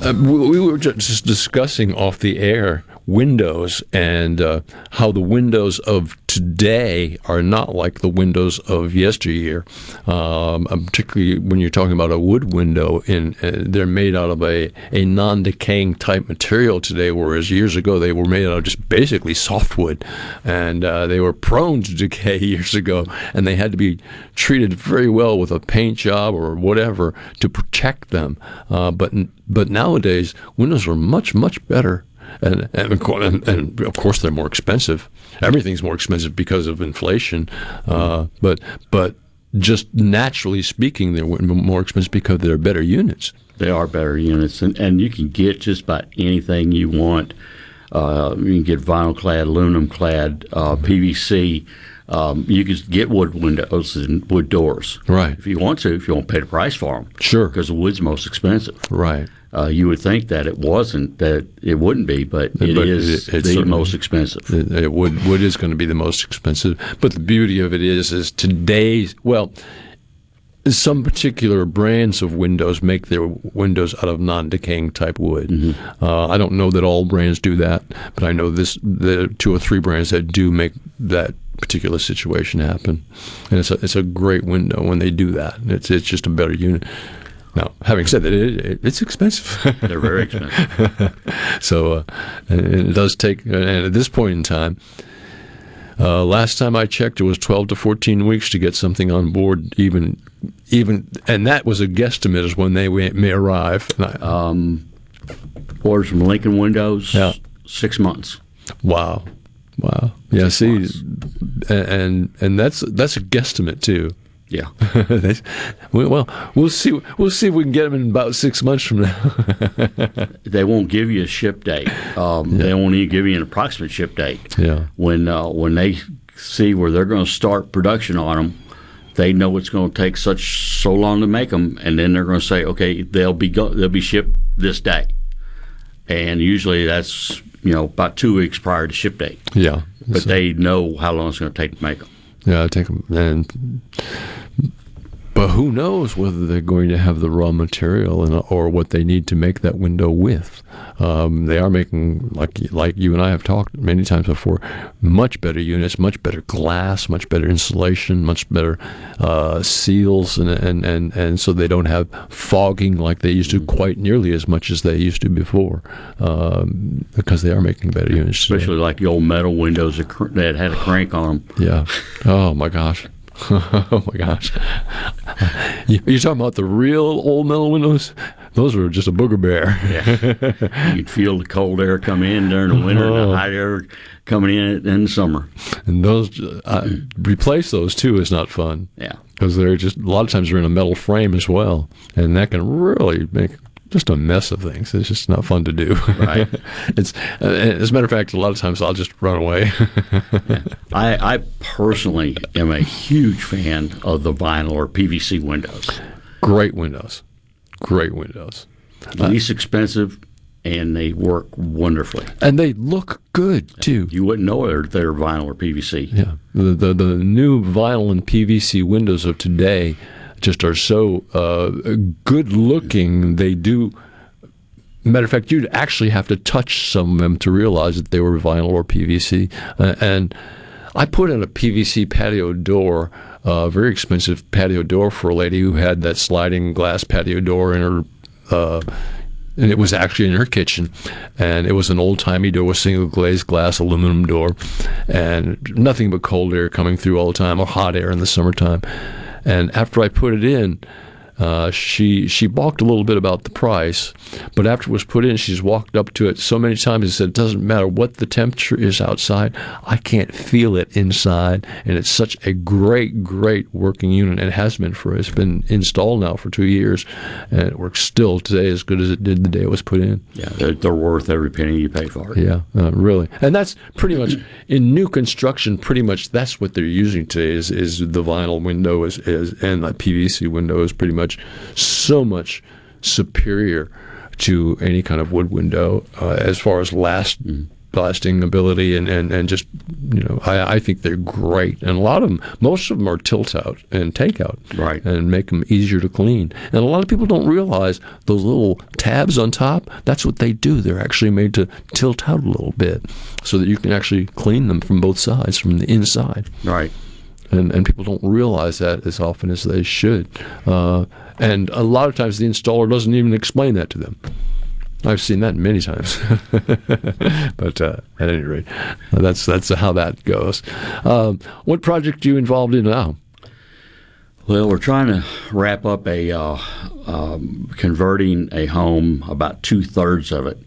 Speaker 1: Uh, we, we were just discussing off the air windows and uh, how the windows of today are not like the windows of yesteryear. Um, particularly when you're talking about a wood window, in uh, they're made out of a, a non-decaying type material today, whereas years ago they were made out of just basically softwood, and uh, they were prone to decay years ago, and they had to be treated very well with a paint job or whatever to protect them. Uh, but but nowadays windows are much much better and, and, and, of course they're more expensive. Everything's more expensive because of inflation, uh, but but just naturally speaking, they're more expensive because they're better units.
Speaker 11: They are better units, and, and you can get just about anything you want. Uh, you can get vinyl clad, aluminum clad, uh, PVC. Um, you can get wood windows and wood doors.
Speaker 1: Right.
Speaker 11: If you want to, if you want to pay the price for them.
Speaker 1: Sure.
Speaker 11: Because the wood's most expensive.
Speaker 1: Right.
Speaker 11: Uh, you would think that it wasn't, that it wouldn't be, but it
Speaker 1: but
Speaker 11: is
Speaker 1: it,
Speaker 11: the most expensive.
Speaker 1: It, it wood wood is going to be the most expensive. But the beauty of it is, is today's well, some particular brands of windows make their windows out of non-decaying type wood.
Speaker 11: Mm-hmm.
Speaker 1: Uh, I don't know that all brands do that, but I know this the two or three brands that do make that particular situation happen, and it's a it's a great window when they do that. It's it's just a better unit. Now, having said that, it, it, it's expensive.
Speaker 11: They're very expensive.
Speaker 1: so, uh, it does take, and at this point in time, Uh, last time I checked, it was 12 to 14 weeks to get something on board, even, even, and that was a guesstimate as when they may, arrive. I,
Speaker 11: um, orders from Lincoln Windows,
Speaker 1: Yeah.
Speaker 11: six months.
Speaker 1: Wow, wow, yeah. See, and and that's that's a guesstimate too.
Speaker 11: Yeah.
Speaker 1: Well, well, see. We'll see if we can get them in about six months from now.
Speaker 11: They won't give you a ship date. Um, They won't even give you an approximate ship date.
Speaker 1: Yeah.
Speaker 11: When uh, when they see where they're going to start production on them, they know it's going to take such so long to make them, and then they're going to say, okay, they'll be go- they'll be shipped this day, and usually that's you know about two weeks prior to ship date.
Speaker 1: Yeah.
Speaker 11: But they know how long it's going to take to make them.
Speaker 1: Yeah, I take them and. But who knows whether they're going to have the raw material and, or what they need to make that window with? Um, they are making, like like you and I have talked many times before, much better units, much better glass, much better insulation, much better uh, seals, and, and, and, and so they don't have fogging like they used to quite nearly as much as they used to before, um, because they are making better units. today.
Speaker 11: Especially like the old metal windows that cr- that had a crank on them.
Speaker 1: Yeah. Oh my gosh. oh my gosh. You- You're talking about the real old metal windows? Those were just a booger bear.
Speaker 11: Yeah. You'd feel the cold air come in during the winter and
Speaker 1: Oh.
Speaker 11: the hot air coming in in the summer.
Speaker 1: And those, uh, replace those too is not fun.
Speaker 11: Yeah.
Speaker 1: Because they're just, a lot of times they're in a metal frame as well. And that can really make just a mess of things. It's just not fun to do.
Speaker 11: Right.
Speaker 1: it's, uh, as a matter of fact, a lot of times I'll just run away.
Speaker 11: I, I personally am a huge fan of the vinyl or PVC windows.
Speaker 1: Great windows. Great windows.
Speaker 11: Least expensive, and they work wonderfully.
Speaker 1: And they look good too.
Speaker 11: You wouldn't know they're, they're vinyl or PVC.
Speaker 1: Yeah, the, the the new vinyl and PVC windows of today just are so uh, good looking. They do. Matter of fact, you'd actually have to touch some of them to realize that they were vinyl or PVC. Uh, and I put in a PVC patio door, a very expensive patio door for a lady who had that sliding glass patio door in her. Uh, and it was actually in her kitchen, and it was an old timey door with single glazed glass aluminum door, and nothing but cold air coming through all the time, or hot air in the summertime. And after I put it in, uh, she she balked a little bit about the price, but after it was put in, she's walked up to it so many times and said, "It doesn't matter what the temperature is outside, I can't feel it inside." And it's such a great, great working unit, and it has been for it's been installed now for two years, and it works still today as good as it did the day it was put in.
Speaker 11: Yeah, they're, they're worth every penny you pay for it.
Speaker 1: Yeah, uh, really, and that's pretty much in new construction. Pretty much that's what they're using today is is the vinyl window is, is and the PVC window is pretty much so much superior to any kind of wood window uh, as far as last lasting ability and, and, and just you know I, I think they're great. And a lot of them most of them are tilt out and take out
Speaker 11: right.
Speaker 1: and make them easier to clean. And a lot of people don't realize those little tabs on top that's what they do. They're actually made to tilt out a little bit so that you can actually clean them from both sides from the inside.
Speaker 11: Right
Speaker 1: and and people don't realize that as often as they should uh, and a lot of times the installer doesn't even explain that to them I've seen that many times, but uh, at any rate, that's that's how that goes. Um, what project are you involved in now?
Speaker 11: Well, we're trying to wrap up a uh, um, converting a home, about two thirds of it,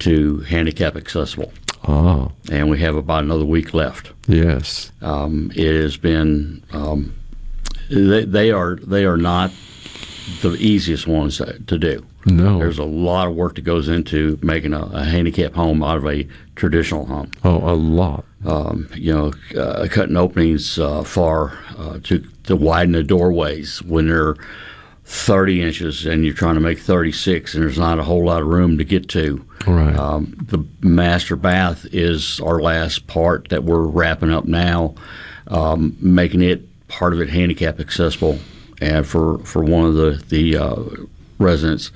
Speaker 11: to handicap accessible.
Speaker 1: Oh,
Speaker 11: and we have about another week left.
Speaker 1: Yes,
Speaker 11: um, it has been. Um, they, they are they are not the easiest ones to do.
Speaker 1: No,
Speaker 11: there's a lot of work that goes into making a, a handicap home out of a traditional home.
Speaker 1: Oh, a lot.
Speaker 11: Um, you know, uh, cutting openings uh, far uh, to to widen the doorways when they're 30 inches and you're trying to make 36 and there's not a whole lot of room to get to.
Speaker 1: Right.
Speaker 11: Um, the master bath is our last part that we're wrapping up now, um, making it part of it handicap accessible and for, for one of the, the uh, residents.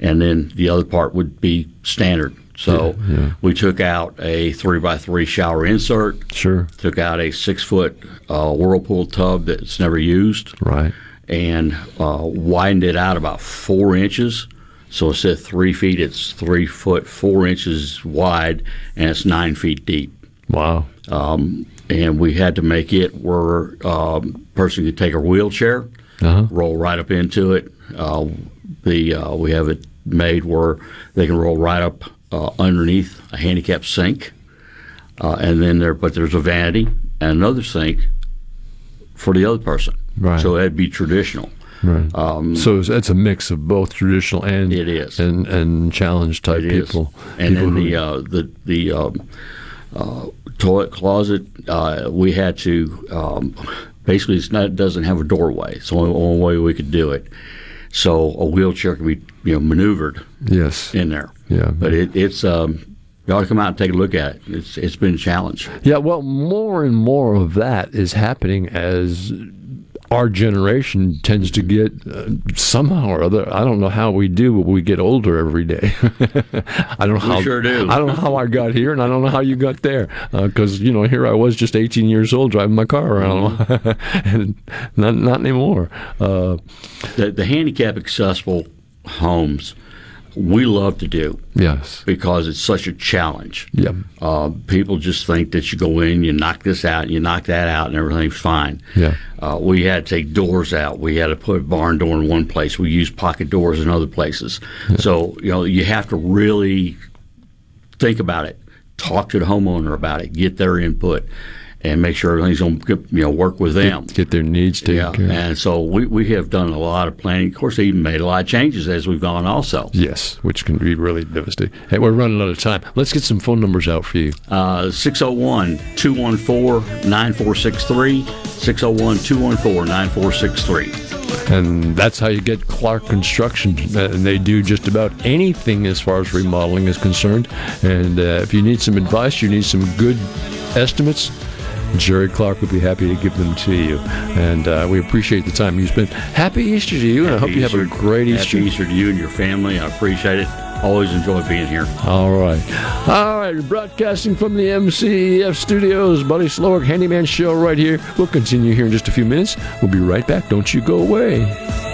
Speaker 11: And then the other part would be standard. So
Speaker 1: Yeah, yeah.
Speaker 11: we took out a three by three shower insert.
Speaker 1: Sure.
Speaker 11: Took out a six foot uh, whirlpool tub that's never used.
Speaker 1: Right.
Speaker 11: And uh, widened it out about four inches. So instead of three feet, it's three foot four inches wide, and it's nine feet deep.
Speaker 1: Wow.
Speaker 11: Um, and we had to make it where um, person could take a wheelchair,
Speaker 1: Uh-huh.
Speaker 11: roll right up into it. Uh, the uh, we have it made where they can roll right up uh, underneath a handicap sink, uh, and then there. But there's a vanity and another sink for the other person.
Speaker 1: Right.
Speaker 11: So that'd be traditional.
Speaker 1: Right.
Speaker 11: Um,
Speaker 1: so it's, it's a mix of both traditional and
Speaker 11: it is
Speaker 1: and and challenge type
Speaker 11: It is.
Speaker 1: people.
Speaker 11: And
Speaker 1: people
Speaker 11: then the uh, the the um, uh, toilet closet, uh, we had to um, basically it's not it doesn't have a doorway. It's the only, only way we could do it. So a wheelchair can be you know maneuvered
Speaker 1: yes
Speaker 11: in there.
Speaker 1: Yeah,
Speaker 11: but it, it's um, you ought to come out and take a look at it. It's it's been a challenge.
Speaker 1: Yeah, well, more and more of that is happening as our generation tends to get uh, somehow or other. I don't know how we do, but we get older every day. I don't know
Speaker 11: We
Speaker 1: how.
Speaker 11: sure do.
Speaker 1: I don't know how I got here, and I don't know how you got there. Because you know, here I was, just 18 years old, driving my car around,
Speaker 11: Mm-hmm.
Speaker 1: and not not anymore. Uh,
Speaker 11: The the handicap accessible homes we love to do.
Speaker 1: Yes.
Speaker 11: Because it's such a challenge.
Speaker 1: Yeah.
Speaker 11: Uh, people just think that you go in, you knock this out, you knock that out, and everything's fine.
Speaker 1: Yeah.
Speaker 11: Uh, we had to take doors out. We had to put a barn door in one place. We used pocket doors in other places. So, you know, you have to really think about it. Talk to the homeowner about it. Get their input. And make sure everything's going to you know work with them.
Speaker 1: Get, their needs taken
Speaker 11: yeah,
Speaker 1: care of.
Speaker 11: and so we, we have done a lot of planning. Of course, they even made a lot of changes as we've gone. Also,
Speaker 1: Yes, which can be really devastating. Hey, we're running out of time. Let's get some phone numbers out for you.
Speaker 11: Uh, 601 214 9463. 601 214 9463.
Speaker 1: And that's how you get Clark Construction. Uh, And they do just about anything as far as remodeling is concerned. And uh, if you need some advice, you need some good estimates, Jerry Clark would be happy to give them to you. And uh, we appreciate the time you spent. Happy Easter to you, and I hope you have a great Easter.
Speaker 11: Happy Easter to you and your family. I appreciate it. Always enjoy being here.
Speaker 1: All right. All right. Broadcasting from the MCF studios, Buddy Slowick Handyman Show right here. We'll continue here in just a few minutes. We'll be right back. Don't you go away.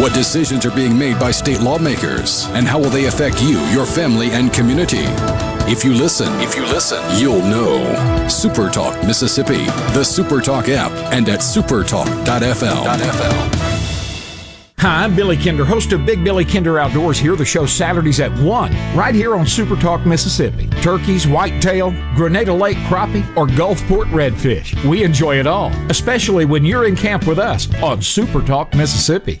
Speaker 4: What decisions are being made by state lawmakers, and how will they affect you, your family, and community? If you listen, if you listen, you'll know. Super Talk Mississippi, the Super Talk app, and at supertalk.fm.
Speaker 18: Hi, I'm Billy Kinder, host of Big Billy Kinder Outdoors here. The show Saturdays at 1, right here on Super Talk, Mississippi. Turkeys, whitetail, Grenada Lake crappie, or Gulfport redfish. We enjoy it all, especially when you're in camp with us on Super Talk, Mississippi.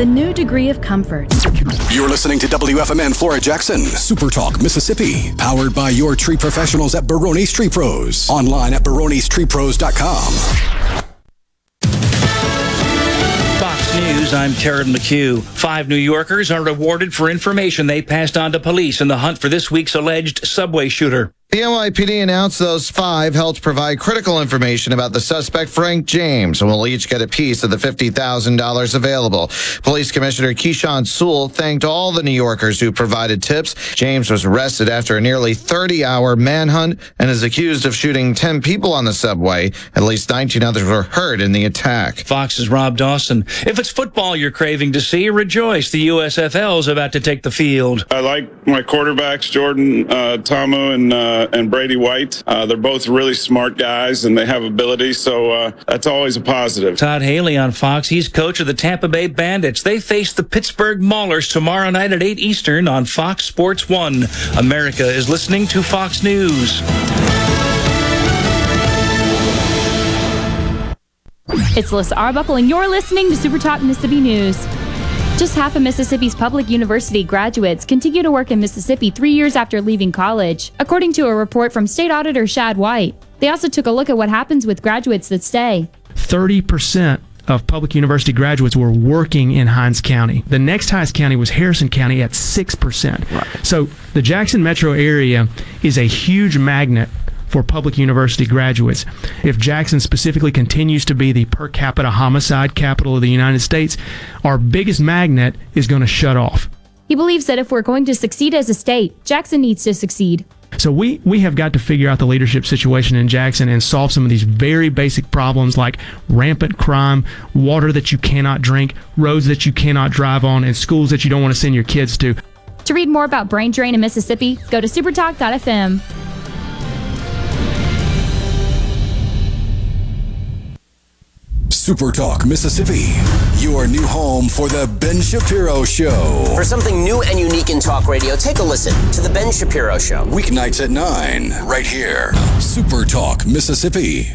Speaker 21: the new degree of comfort.
Speaker 4: You're listening to WFMN Flora Jackson, Super Talk, Mississippi. Powered by your tree professionals at Baroni's Tree Pros. Online at baronistreepros.com.
Speaker 22: Fox News News, I'm Karen McHugh. Five New Yorkers are rewarded for information they passed on to police in the hunt for this week's alleged subway shooter.
Speaker 23: The NYPD announced those five helped provide critical information about the suspect, Frank James, and will each get a piece of the $50,000 available. Police Commissioner Keechant Sewell thanked all the New Yorkers who provided tips. James was arrested after a nearly 30 hour manhunt and is accused of shooting 10 people on the subway. At least 19 others were hurt in the attack.
Speaker 22: Fox's Rob Dawson. If it's football you're craving to see, rejoice. The USFL is about to take the field.
Speaker 24: I like my quarterbacks, Jordan uh, Ta'amu and uh, and Brady White. Uh, they're both really smart guys and they have ability, so uh, that's always a positive.
Speaker 22: Todd Haley on Fox. He's coach of the Tampa Bay Bandits. They face the Pittsburgh Maulers tomorrow night at 8 Eastern on Fox Sports 1. America is listening to Fox News.
Speaker 21: It's Liz Arbuckle, and you're listening to Super Talk Mississippi News. Just half of Mississippi's public university graduates continue to work in Mississippi three years after leaving college, according to a report from State Auditor Shad White. They also took a look at what happens with graduates that stay.
Speaker 25: 30% of public university graduates were working in Hinds County. The next highest county was Harrison County at 6%. Right. So the Jackson metro area is a huge magnet for public university graduates. If Jackson specifically continues to be the per capita homicide capital of the United States, our biggest magnet is going to shut off.
Speaker 21: He believes that if we're going to succeed as a state, Jackson needs to succeed.
Speaker 25: So we, we have got to figure out the leadership situation in Jackson and solve some of these very basic problems like rampant crime, water that you cannot drink, roads that you cannot drive on, and schools that you don't want to send your kids to.
Speaker 21: To read more about brain drain in Mississippi, go to supertalk.fm.
Speaker 4: Super Talk Mississippi, your new home for the Ben Shapiro Show.
Speaker 26: For something new and unique in talk radio, take a listen to the Ben Shapiro Show.
Speaker 4: Weeknights at 9, right here. Super Talk Mississippi.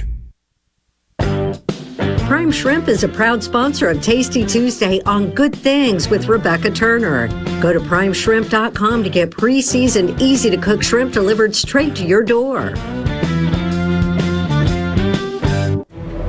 Speaker 27: Prime Shrimp is a proud sponsor of Tasty Tuesday on Good Things with Rebecca Turner. Go to primeshrimp.com to get pre seasoned, easy to cook shrimp delivered straight to your door.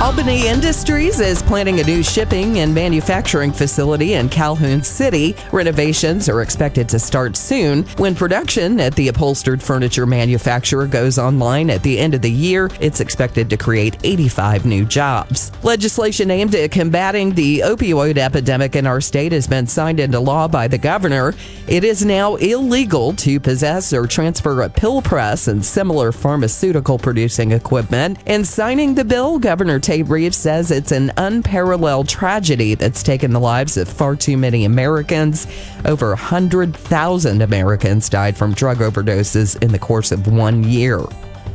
Speaker 28: Albany Industries is planning a new shipping and manufacturing facility in Calhoun City. Renovations are expected to start soon. When production at the upholstered furniture manufacturer goes online at the end of the year, it's expected to create 85 new jobs. Legislation aimed at combating the opioid epidemic in our state has been signed into law by the governor. It is now illegal to possess or transfer a pill press and similar pharmaceutical producing equipment. In signing the bill, Governor Tate Reeves says it's an unparalleled tragedy that's taken the lives of far too many Americans. Over 100,000 Americans died from drug overdoses in the course of one year.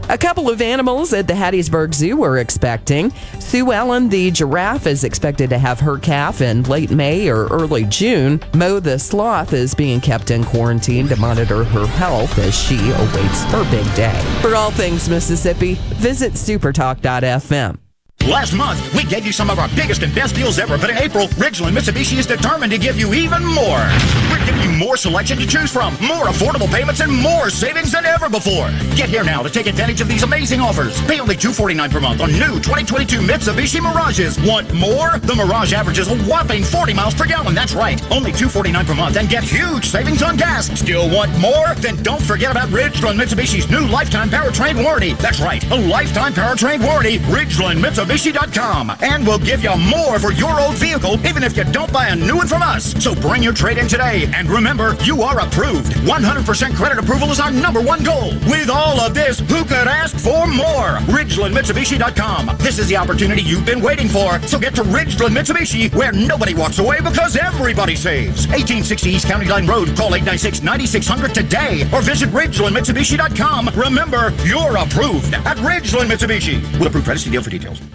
Speaker 28: A couple of animals at the Hattiesburg Zoo are expecting. Sue Ellen, the giraffe, is expected to have her calf in late May or early June. Mo, the sloth, is being kept in quarantine to monitor her health as she awaits her big day. For all things Mississippi, visit supertalk.fm.
Speaker 29: Last month, we gave you some of our biggest and best deals ever, but in April, Ridgeland Mitsubishi is determined to give you even more. We're giving you more selection to choose from, more affordable payments, and more savings than ever before. Get here now to take advantage of these amazing offers. Pay only 249 per month on new 2022 Mitsubishi Mirages. Want more? The Mirage averages a whopping 40 miles per gallon. That's right. Only 249 per month and get huge savings on gas. Still want more? Then don't forget about Ridgeland Mitsubishi's new lifetime powertrain warranty. That's right. A lifetime powertrain warranty. Ridgeland Mitsubishi Mitsubishi.com. And we'll give you more for your old vehicle, even if you don't buy a new one from us. So bring your trade in today. And remember, you are approved. 100% credit approval is our number one goal. With all of this, who could ask for more? RidgelandMitsubishi.com. This is the opportunity you've been waiting for. So get to Ridgeland Mitsubishi, where nobody walks away because everybody saves. 1860 East County Line Road. Call 896-9600 today or visit RidgelandMitsubishi.com. Remember, you're approved at Ridgeland Mitsubishi. With approved credit, see deal for details.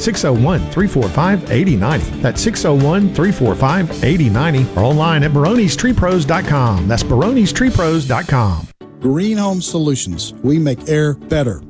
Speaker 30: 601 345 8090. That's 601 345 8090 or online at baronistreepros.com. That's baronistreepros.com.
Speaker 31: Green Home Solutions. We make air better.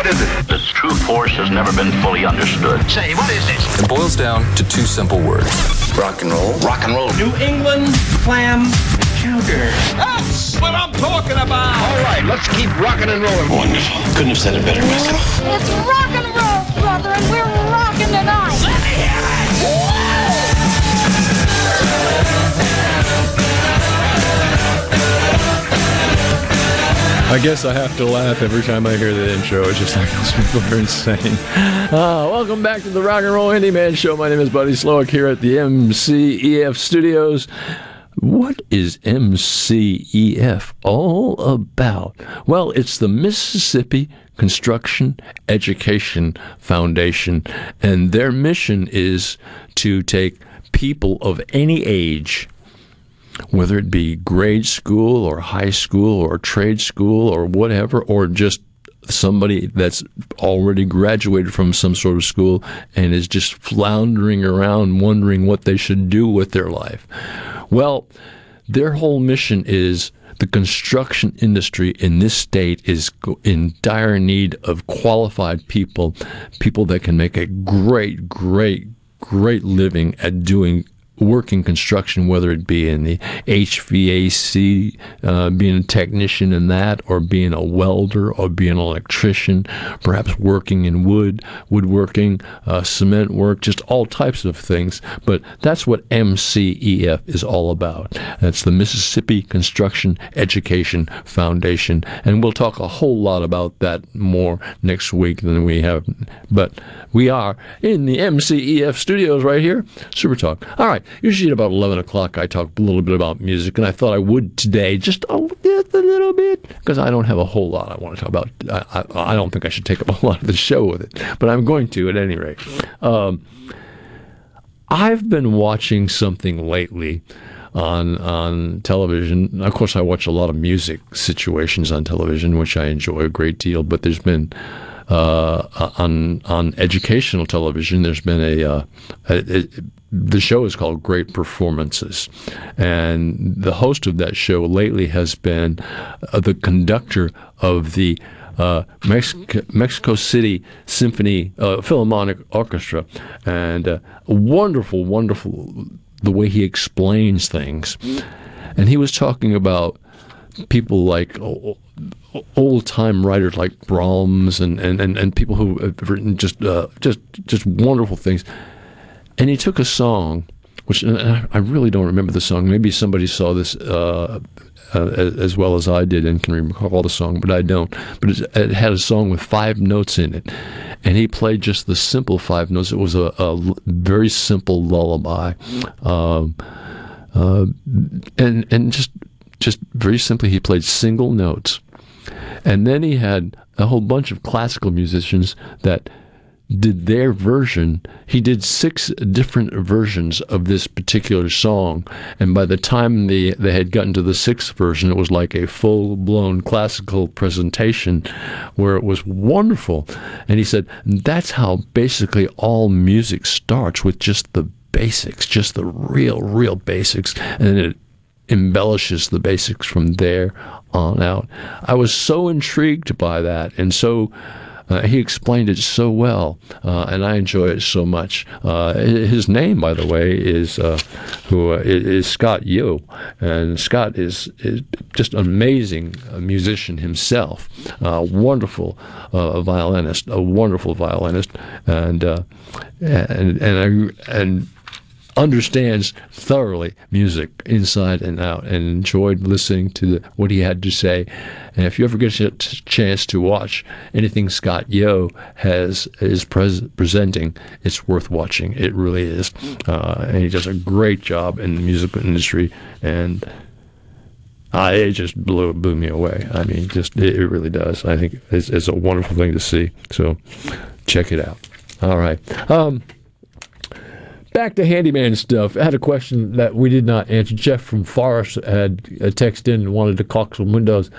Speaker 32: What? What is it?
Speaker 33: Its true force has never been fully understood.
Speaker 32: Say, what is this?
Speaker 33: It boils down to two simple words rock and roll. Rock and roll.
Speaker 32: New England clam chowder.
Speaker 33: That's what I'm talking about.
Speaker 32: All right, let's keep rocking and rolling.
Speaker 33: Wonderful. Couldn't have said it better myself.
Speaker 34: It's rock and roll, brother, and we're rocking tonight. Let me hear
Speaker 1: I guess I have to laugh every time I hear the intro. It's just like those people are insane. Uh, welcome back to the Rock and Roll Handyman Show. My name is Buddy Slowick here at the MCEF Studios. What is MCEF all about? Well, it's the Mississippi Construction Education Foundation, and their mission is to take people of any age whether it be grade school or high school or trade school or whatever, or just somebody that's already graduated from some sort of school and is just floundering around wondering what they should do with their life. Well, their whole mission is the construction industry in this state is in dire need of qualified people, people that can make a great, great, great living at doing working construction, whether it be in the HVAC, uh, being a technician in that, or being a welder, or being an electrician, perhaps working in wood, woodworking, uh, cement work, just all types of things. But that's what MCEF is all about. That's the Mississippi Construction Education Foundation. And we'll talk a whole lot about that more next week than we have. But we are in the MCEF studios right here, Super Talk. All right. Usually at about 11 o'clock, I talk a little bit about music, and I thought I would today, just a, just a little bit, because I don't have a whole lot I want to talk about. I, I, I, don't think I should take up a lot of the show with it, but I'm going to at any rate. Um, I've been watching something lately on on television. Of course, I watch a lot of music situations on television, which I enjoy a great deal. But there's been uh, on on educational television. There's been a, uh, a, the show is called Great Performances, and the host of that show lately has been uh, the conductor of the. Uh, Mexico, Mexico, City Symphony uh, Philharmonic Orchestra, and uh, wonderful, wonderful the way he explains things. And he was talking about people like old time writers like Brahms and, and, and, and people who have written just uh, just just wonderful things. And he took a song, which I really don't remember the song. Maybe somebody saw this uh, uh, as, well as I did and can recall the song, but I don't. But it, had a song with five notes in it, and he played just the simple five notes. It was a, a very simple lullaby, um, uh, and and just just very simply, he played single notes and then he had a whole bunch of classical musicians that did their version. He did six different versions of this particular song. And by the time they, they had gotten to the sixth version, it was like a full blown classical presentation where it was wonderful. And he said, that's how basically all music starts with just the basics, just the real, real basics. And it embellishes the basics from there on out. I was so intrigued by that, and so uh, he explained it so well, uh, and I enjoy it so much. Uh, his name, by the way, is uh, who uh, is, Scott Yoo, and Scott is is just an amazing uh, musician himself, a wonderful violinist, a wonderful violinist, and and and I, and understands thoroughly music inside and out and enjoyed listening to the, what he had to say. And if you ever get a chance to watch anything Scott Yoo has is pres- presenting, it's worth watching. It really is. Uh, and he does a great job in the musical industry. And uh, it just blew, blew me away. I mean, just it, it really does. I think it's, it's a wonderful thing to see. So check it out. All right. Um, back to handyman stuff. I had a question that we did not answer. Jeff from Forest had a text in and wanted to caulk some windows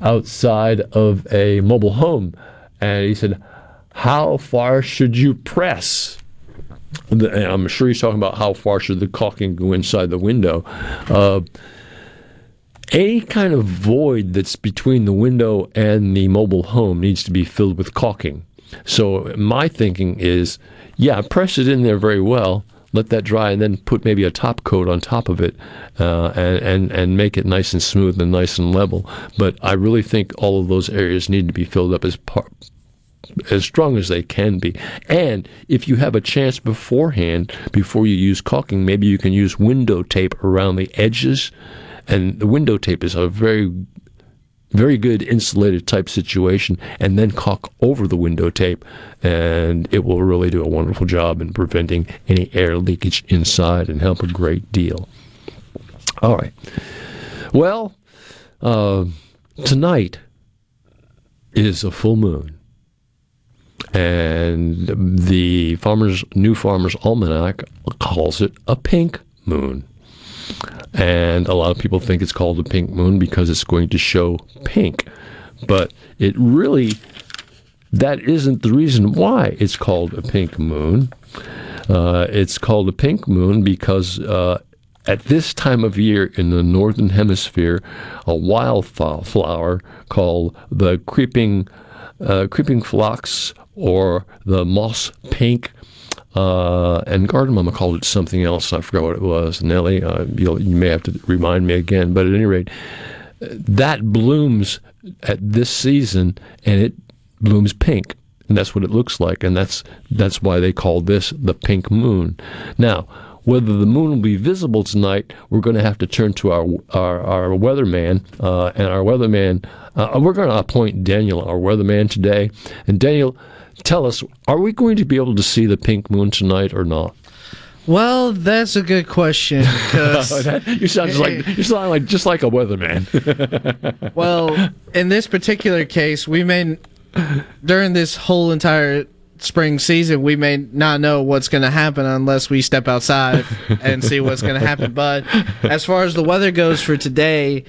Speaker 1: outside of a mobile home, and he said, "How far should you press?" And I'm sure he's talking about how far should the caulking go inside the window. Uh, any kind of void that's between the window and the mobile home needs to be filled with caulking. So my thinking is, yeah, press it in there very well, let that dry, and then put maybe a top coat on top of it, uh, and, and and make it nice and smooth and nice and level. But I really think all of those areas need to be filled up as as strong as they can be. And if you have a chance beforehand, before you use caulking, maybe you can use window tape around the edges. And the window tape is a very very good insulated type situation, and then caulk over the window tape, and it will really do a wonderful job in preventing any air leakage inside and help a great deal. All right. Well, uh, tonight is a full moon, and the farmers New Farmers Almanac calls it a pink moon. And a lot of people think it's called the pink moon because it's going to show pink. But it really, that isn't the reason why it's called a pink moon. Uh, it's called a pink moon because uh, at this time of year in the northern hemisphere, a wildflower called the creeping uh, creeping phlox or the moss pink uh, and Garden Mama called it something else. I forgot what it was. Nellie, uh, you may have to remind me again. But at any rate, that blooms at this season, and it blooms pink, and that's what it looks like, and that's that's why they call this the pink moon. Now, whether the moon will be visible tonight, we're going to have to turn to our our, our weatherman, uh, and our weatherman. Uh, we're going to appoint Daniel, our weatherman, today, and Daniel tell us, are we going to be able to see the pink moon tonight or not?
Speaker 35: Well, that's a good question.
Speaker 1: Oh, you sound just like you sound like just like a weatherman.
Speaker 35: well, in this particular case, we may during this whole entire spring season, we may not know what's going to happen unless we step outside and see what's going to happen. But as far as the weather goes for today,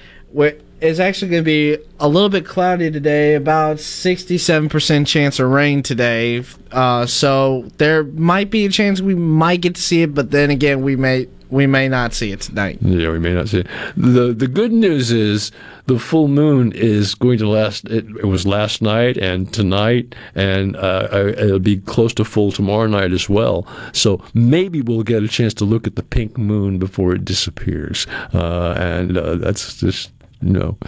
Speaker 35: it's actually going to be a little bit cloudy today, about 67% chance of rain today. Uh, so there might be a chance we might get to see it, but then again, we may we may not see it tonight.
Speaker 1: Yeah, we may not see it. The the good news is the full moon is going to last. It, it was last night and tonight, and uh, it'll be close to full tomorrow night as well. So maybe we'll get a chance to look at the pink moon before it disappears, uh, and uh, that's just you know,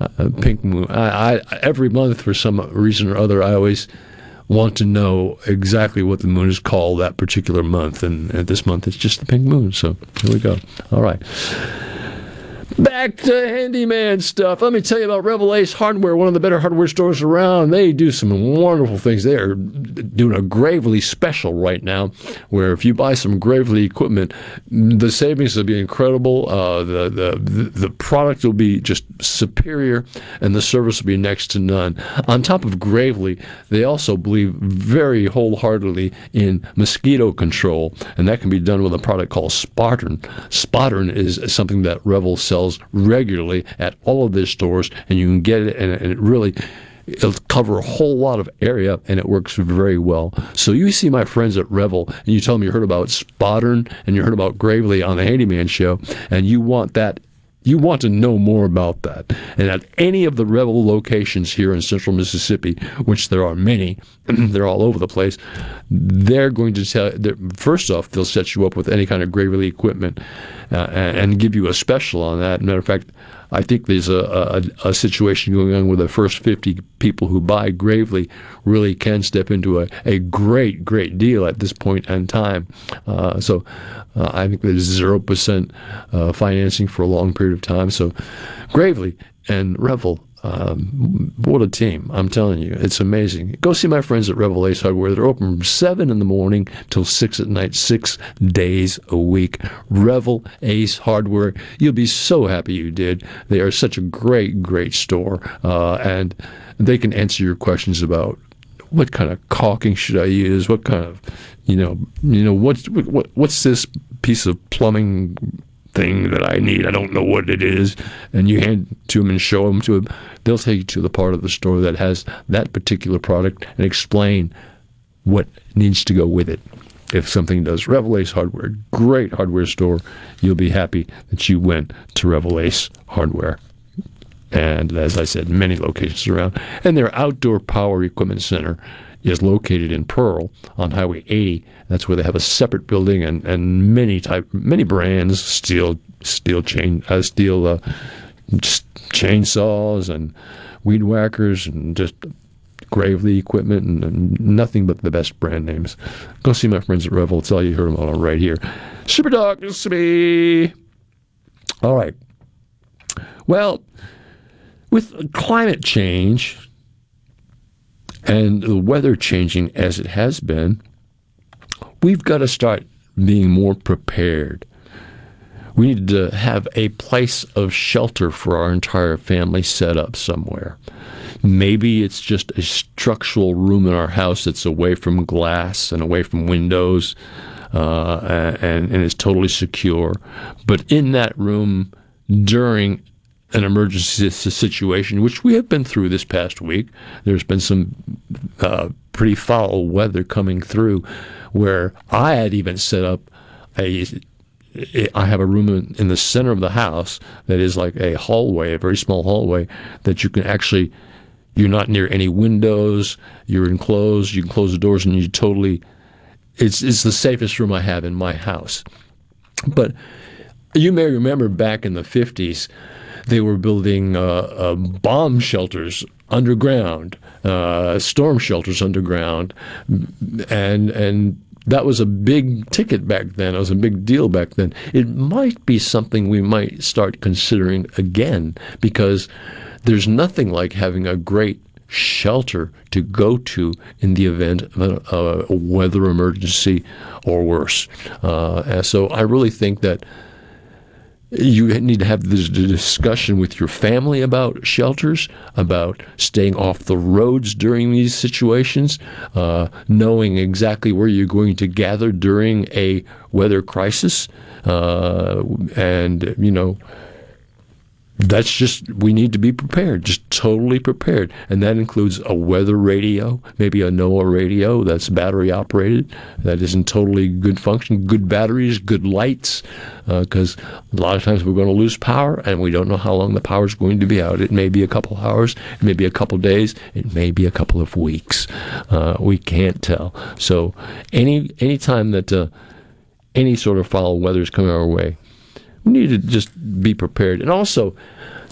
Speaker 1: uh, pink moon. I, I, every month for some reason or other, I always want to know exactly what the moon is called that particular month, and, and this month it's just the pink moon. So here we go. All right. Back to handyman stuff. Let me tell you about Revell Ace Hardware, one of the better hardware stores around. They do some wonderful things. They are doing a Gravely special right now, where if you buy some Gravely equipment, the savings will be incredible. Uh, the, the the product will be just superior, and the service will be next to none. On top of Gravely, they also believe very wholeheartedly in mosquito control, and that can be done with a product called Spartan. Spottern is something that Revell sells regularly at all of their stores, and you can get it, and, and it really it'll cover a whole lot of area and it works very well. So you see my friends at Revell and you tell them you heard about Spartan and you heard about Gravely on the Handyman show and you want that you want to know more about that. And at any of the Revell locations here in central Mississippi, which there are many, they're all over the place, they're going to tell, you. first off, they'll set you up with any kind of Gravely equipment. uh, and, and give you a special on that. Matter of fact, I think there's a, a, a situation going on where the first 50 people who buy Gravely really can step into a, a great, great deal at this point in time. Uh, so uh, I think there's 0% uh, financing for a long period of time. So Gravely and Revell um, what a team! I'm telling you, it's amazing. Go see my friends at Revell Ace Hardware. They're open from seven in the morning till six at night, six days a week. Revell Ace Hardware. You'll be so happy you did. They are such a great, great store, uh, and they can answer your questions about what kind of caulking should I use? What kind of, you know, you know, what's what, what's this piece of plumbing thing that I need. I don't know what it is. And you hand it to them and show them to them. They'll take you to the part of the store that has that particular product and explain what needs to go with it. If something does, Revell Ace Hardware, great hardware store. You'll be happy that you went to Revell Ace Hardware. And as I said, many locations around. And their outdoor power equipment center is located in Pearl on Highway 80. That's where they have a separate building and, and many type many brands, steel steel chain uh, steel uh, chainsaws and weed whackers and just Gravely equipment and, and, nothing but the best brand names. Go see my friends at Revell. It's all you heard them all right here. Super Talk, this me. All right. Well, with climate change, and the weather changing as it has been, we've got to start being more prepared. We need to have a place of shelter for our entire family set up somewhere. Maybe it's just a structural room in our house that's away from glass and away from windows uh, and, and is totally secure. But in that room, during an emergency situation, which we have been through this past week. There's been some uh, pretty foul weather coming through, where I had even set up a. I have a room in, in the center of the house that is like a hallway, a very small hallway that you can actually. You're not near any windows. You're enclosed. You can close the doors, and you totally. It's it's the safest room I have in my house. But you may remember back in the 50s, they were building uh, uh, bomb shelters underground, uh, storm shelters underground, and and that was a big ticket back then. It was a big deal back then. It might be something we might start considering again because there's nothing like having a great shelter to go to in the event of a, a weather emergency or worse. Uh, so I really think that you need to have this discussion with your family about shelters, about staying off the roads during these situations, uh, knowing exactly where you're going to gather during a weather crisis, uh, and you know that's just we need to be prepared just totally prepared. And that includes a weather radio maybe a noaa radio that's battery operated that is in totally good function good batteries good lights because uh, a lot of times we're going to lose power and we don't know how long the power is going to be out. It may be a couple hours it may be a couple days it may be a couple of weeks. Uh, we can't tell. So any any time that uh, any sort of foul weather is coming our way we need to just be prepared. And also,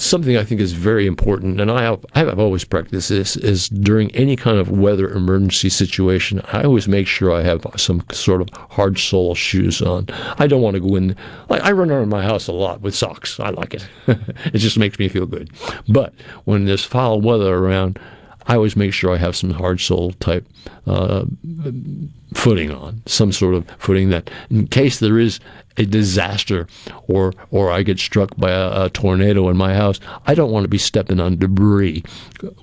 Speaker 1: something I think is very important, and I have, I have always practiced this, is during any kind of weather emergency situation, I always make sure I have some sort of hard sole shoes on. I don't want to go in, like, I run around my house a lot with socks. I like it. it just makes me feel good. But when there's foul weather around, I always make sure I have some hard sole type uh, footing on, some sort of footing that, in case there is a disaster or or I get struck by a, a, tornado in my house, I don't want to be stepping on debris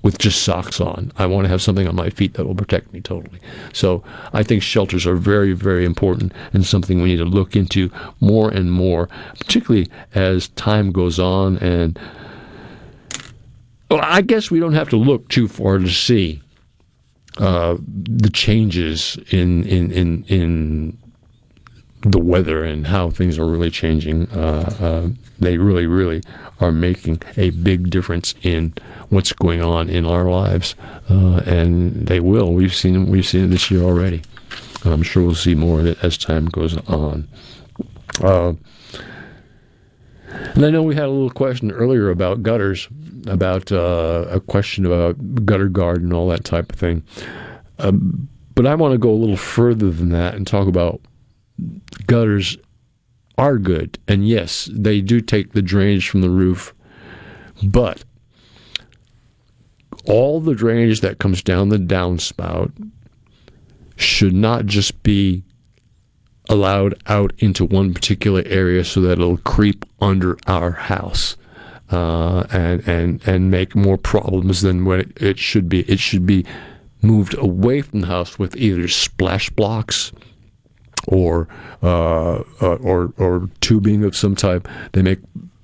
Speaker 1: with just socks on. I want to have something on my feet that will protect me totally. So I think shelters are very very important and something we need to look into more and more, particularly as time goes on and. Well, I guess we don't have to look too far to see uh, the changes in in in in the weather and how things are really changing, uh, uh, they really, really are making a big difference in what's going on in our lives, uh, and they will. We've seen we've seen it this year already. I'm sure we'll see more of it as time goes on. And I know we had a little question earlier about gutters, about uh, a question about gutter guard and all that type of thing. Um, but I want to go a little further than that and talk about gutters are good. And yes, they do take the drainage from the roof, but all the drainage that comes down the downspout should not just be allowed out into one particular area so that it'll creep under our house uh, and and and make more problems than what it, should be. It should be moved away from the house with either splash blocks or uh, uh, or or tubing of some type. They make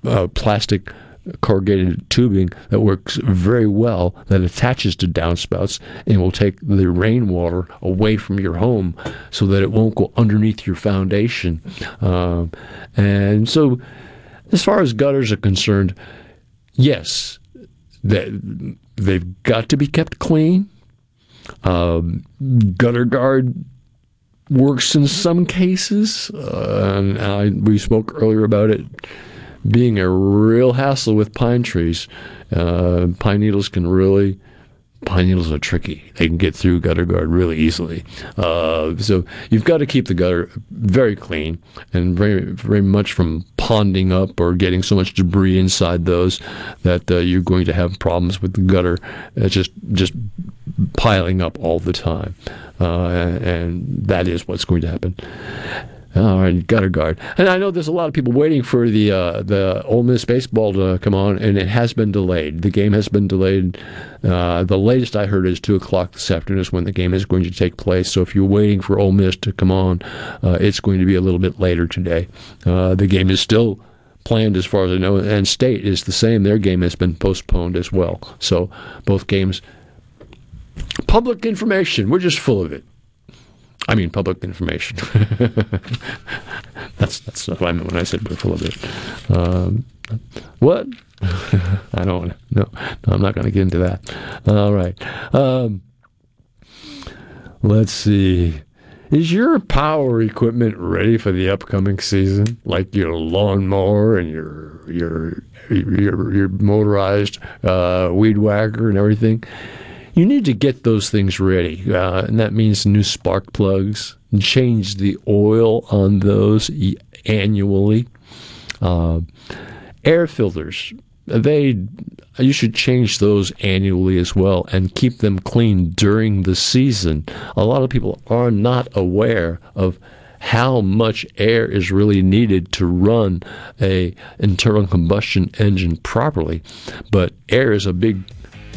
Speaker 1: uh, plastic corrugated tubing that works very well that attaches to downspouts and will take the rainwater away from your home so that it won't go underneath your foundation. Um, and so, as far as gutters are concerned, yes, they, they've got to be kept clean. Um, gutter guard works in some cases, uh, and I, we spoke earlier about it being a real hassle with pine trees. Uh, pine needles can really, pine needles are tricky. They can get through gutter guard really easily. Uh, so you've got to keep the gutter very clean and very, very much from ponding up or getting so much debris inside those that uh, you're going to have problems with the gutter uh, just just piling up all the time. Uh, and, and that is what's going to happen. All right, gutter guard. And I know there's a lot of people waiting for the uh, the Ole Miss baseball to come on, and it has been delayed. The game has been delayed. Uh, the latest I heard is two o'clock this afternoon is when the game is going to take place. So if you're waiting for Ole Miss to come on, uh, it's going to be a little bit later today. Uh, the game is still planned as far as I know, and State is the same. Their game has been postponed as well. So both games. Public information. We're just full of it. I mean, public information. that's that's what I meant when I said we're full of it. Um, what? I don't. No, no, I'm not going to get into that. All right. Um, let's see. Is your power equipment ready for the upcoming season? Like your lawnmower and your your your, your motorized uh, weed whacker and everything? You need to get those things ready. Uh, and that means new spark plugs, and change the oil on those annually. Uh, air filters, they you should change those annually as well and keep them clean during the season. A lot of people are not aware of how much air is really needed to run a internal combustion engine properly. But air is a big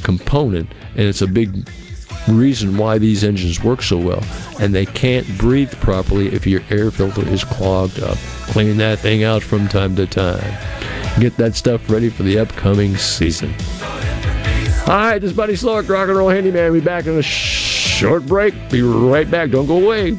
Speaker 1: component, and it's a big reason why these engines work so well. And they can't breathe properly if your air filter is clogged up. Clean that thing out from time to time. Get that stuff ready for the upcoming season. All right, this is Buddy Slowick, Rock and Roll Handyman. We'll be back in a short break. Be right back. Don't go away.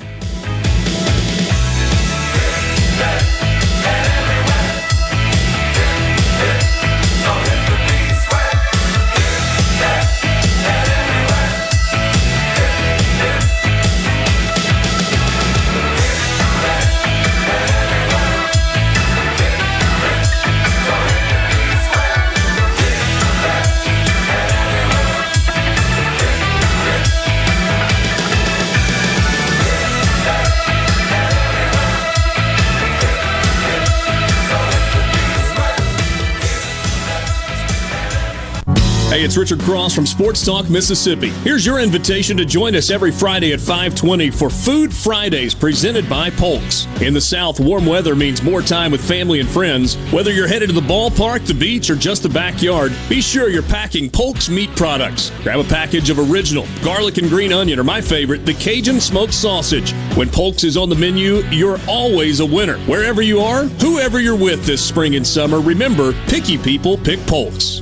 Speaker 36: Hey, it's Richard Cross from Sports Talk Mississippi. Here's your invitation to join us every Friday at 520 for Food Fridays presented by Polks. In the South, warm weather means more time with family and friends. Whether you're headed to the ballpark, the beach, or just the backyard, be sure you're packing Polks meat products. Grab a package of original, garlic and green onion, or my favorite, the Cajun smoked sausage. When Polks is on the menu, you're always a winner. Wherever you are, whoever you're with this spring and summer, remember, picky people pick Polks.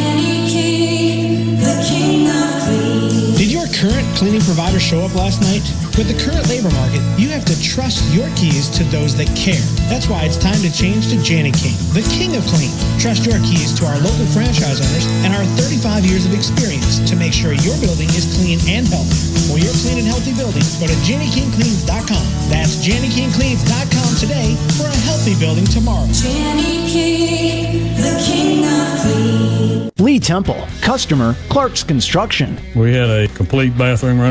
Speaker 7: Current cleaning provider show up last night? With the current labor market, you have to trust your keys to those that care. That's why it's time to change to Jani King, the king of clean. Trust your keys to our local franchise owners and our 35 years of experience to make sure your building is clean and healthy. For your clean and healthy building, go to JaniKingCleans.com. That's JaniKingCleans.com today for a healthy building tomorrow.
Speaker 37: Jani King, the king of clean.
Speaker 38: Lee Temple, customer, Clark's Construction.
Speaker 39: We had a complete bathroom renovation,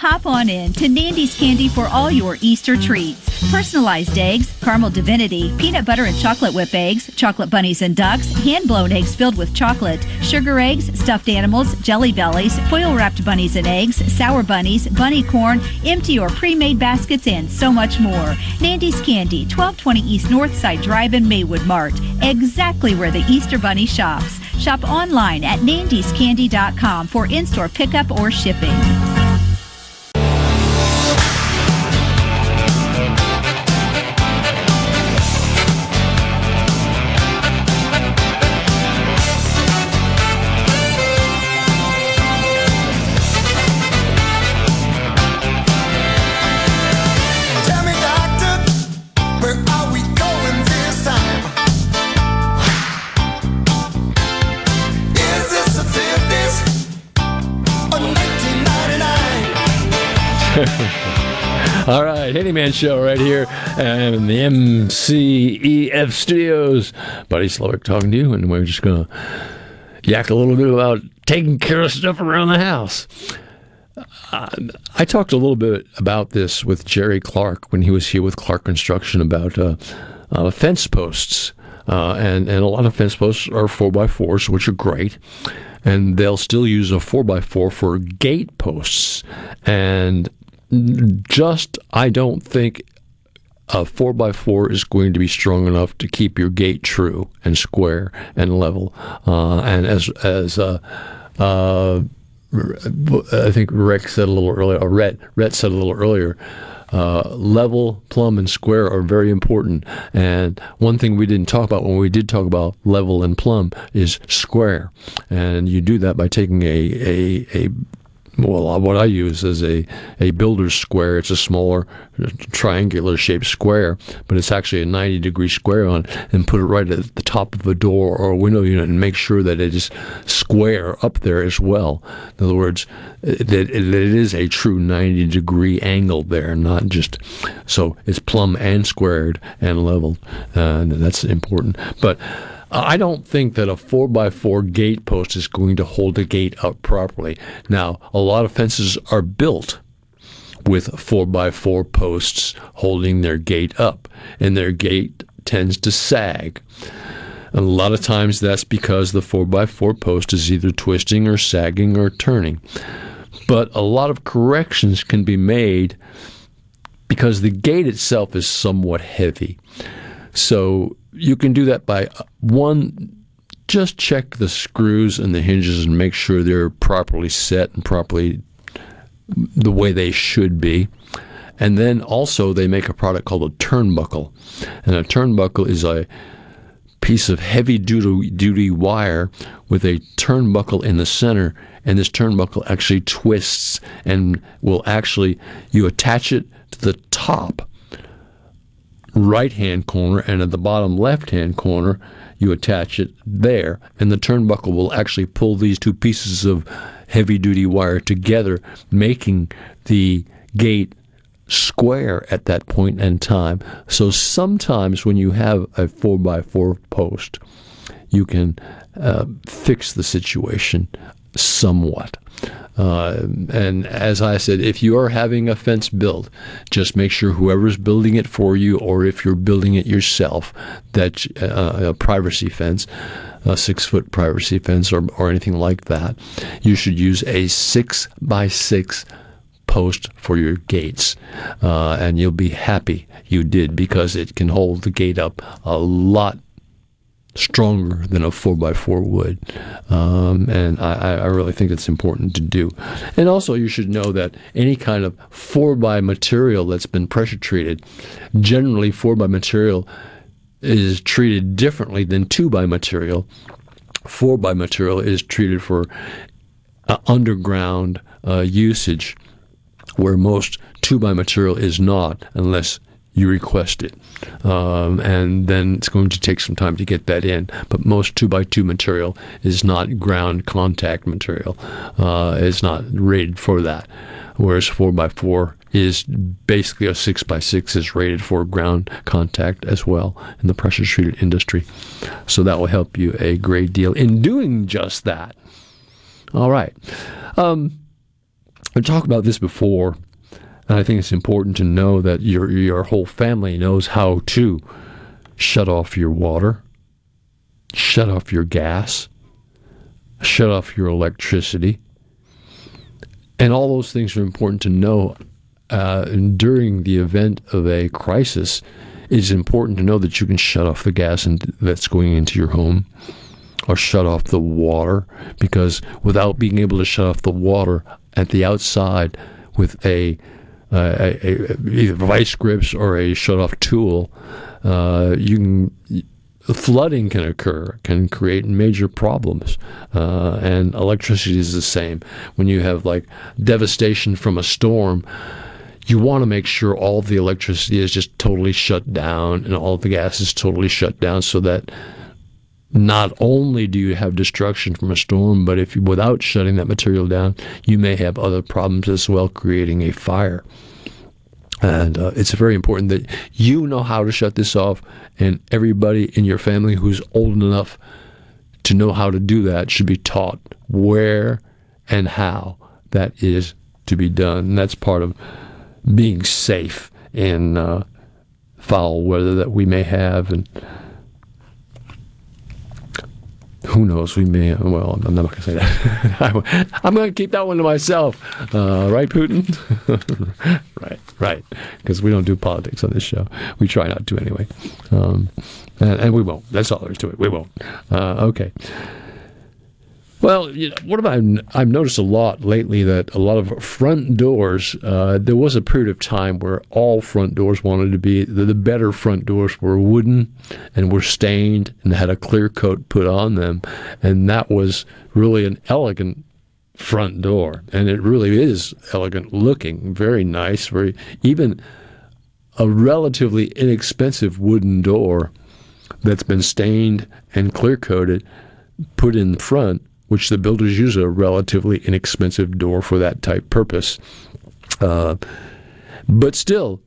Speaker 40: Hop on in to Nandy's Candy for all your Easter treats. Personalized eggs, caramel divinity, peanut butter and chocolate whip eggs, chocolate bunnies and ducks, hand blown eggs filled with chocolate, sugar eggs, stuffed animals, jelly bellies, foil wrapped bunnies and eggs, sour bunnies, bunny corn, empty or pre made baskets, and so much more. Nandy's Candy, 1220 East Northside Drive in Maywood Mart, exactly where the Easter Bunny shops. Shop online at nandyscandy.com for in store pickup or shipping.
Speaker 1: Right, Handyman Show right here in the MCEF studios. Buddy Slowick talking to you, and we're just going to yak a little bit about taking care of stuff around the house. I talked a little bit about this with Jerry Clark when he was here with Clark Construction about uh, uh, fence posts. Uh, and, and a lot of fence posts are 4x4s, which are great. And they'll still use a 4x4 for gate posts. And just, I don't think a 4x4 is going to be strong enough to keep your gate true and square and level. Uh, and as, as uh, uh, I think Rick said a little earlier, or Rhett, Rhett said a little earlier, uh, level, plumb, and square are very important. And one thing we didn't talk about when we did talk about level and plumb is square. And you do that by taking a, a, a well, what I use is a, a builder's square. It's a smaller triangular shaped square, but it's actually a 90 degree square on and put it right at the top of a door or a window unit and make sure that it is square up there as well. In other words, that it, it is a true 90 degree angle there, not just so it's plumb and squared and leveled. Uh, that's important. But Uh, I don't think that a 4x4 gate post is going to hold the gate up properly. Now, a lot of fences are built with 4x4 posts holding their gate up, and their gate tends to sag. And a lot of times that's because the 4x4 post is either twisting or sagging or turning. But a lot of corrections can be made because the gate itself is somewhat heavy. So you can do that by uh, one, just check the screws and the hinges and make sure they're properly set and properly the way they should be. And then also they make a product called a turnbuckle. And a turnbuckle is a piece of heavy duty, duty wire with a turnbuckle in the center and this turnbuckle actually twists and will actually you attach it to the top right hand corner and at the bottom left hand corner you attach it there and the turnbuckle will actually pull these two pieces of heavy duty wire together making the gate square at that point in time so sometimes when you have a 4x4 post you can uh, fix the situation somewhat. Uh, and as I said, if you are having a fence built, just make sure whoever's building it for you, or if you're building it yourself, that uh, a privacy fence, a six foot privacy fence, or, or anything like that, you should use a six by six post for your gates, uh, and you'll be happy you did because it can hold the gate up a lot stronger than a 4x4 would. Um, and I, I, really think it's important to do. And also, you should know that any kind of 4x material that's been pressure treated, generally 4x material is treated differently than 2x material. 4x material is treated for uh, underground uh, usage, where most 2x material is not, unless you request it. Um, and then it's going to take some time to get that in. But most 2x2 material is not ground contact material, uh, it's not rated for that. Whereas 4x4 is basically a 6x6 is rated for ground contact as well in the pressure treated industry. So that will help you a great deal in doing just that. All right. Um, I talked about this before and I think it's important to know that your your whole family knows how to shut off your water, shut off your gas, shut off your electricity. And all those things are important to know uh, during the event of a crisis. It's important to know that you can shut off the gas and that's going into your home or shut off the water because without being able to shut off the water at the outside with a a, a, either vice grips or a shut off tool, uh, you can flooding can occur, can create major problems. Uh, and electricity is the same. When you have like devastation from a storm, you want to make sure all the electricity is just totally shut down and all the gas is totally shut down so that not only do you have destruction from a storm, but if you, without shutting that material down, you may have other problems as well, creating a fire. And uh, it's very important that you know how to shut this off, and everybody in your family who's old enough to know how to do that should be taught where and how that is to be done. And that's part of being safe in uh, foul weather that we may have and who knows? We may. Well, I'm not going to say that. I'm going to keep that one to myself. Uh, right, Putin? right, right. Because we don't do politics on this show. We try not to anyway. Um, and, and, we won't. That's all there is to it. We won't. Uh, okay. Well, you know, what have I? I've noticed a lot lately that a lot of front doors. Uh, there was a period of time where all front doors wanted to be the, the, better front doors were wooden and were stained and had a clear coat put on them, and that was really an elegant front door, and it really is elegant looking, very nice, very even a relatively inexpensive wooden door that's been stained and clear coated, put in front which the builders use a relatively inexpensive door for that type purpose. Uh, but still,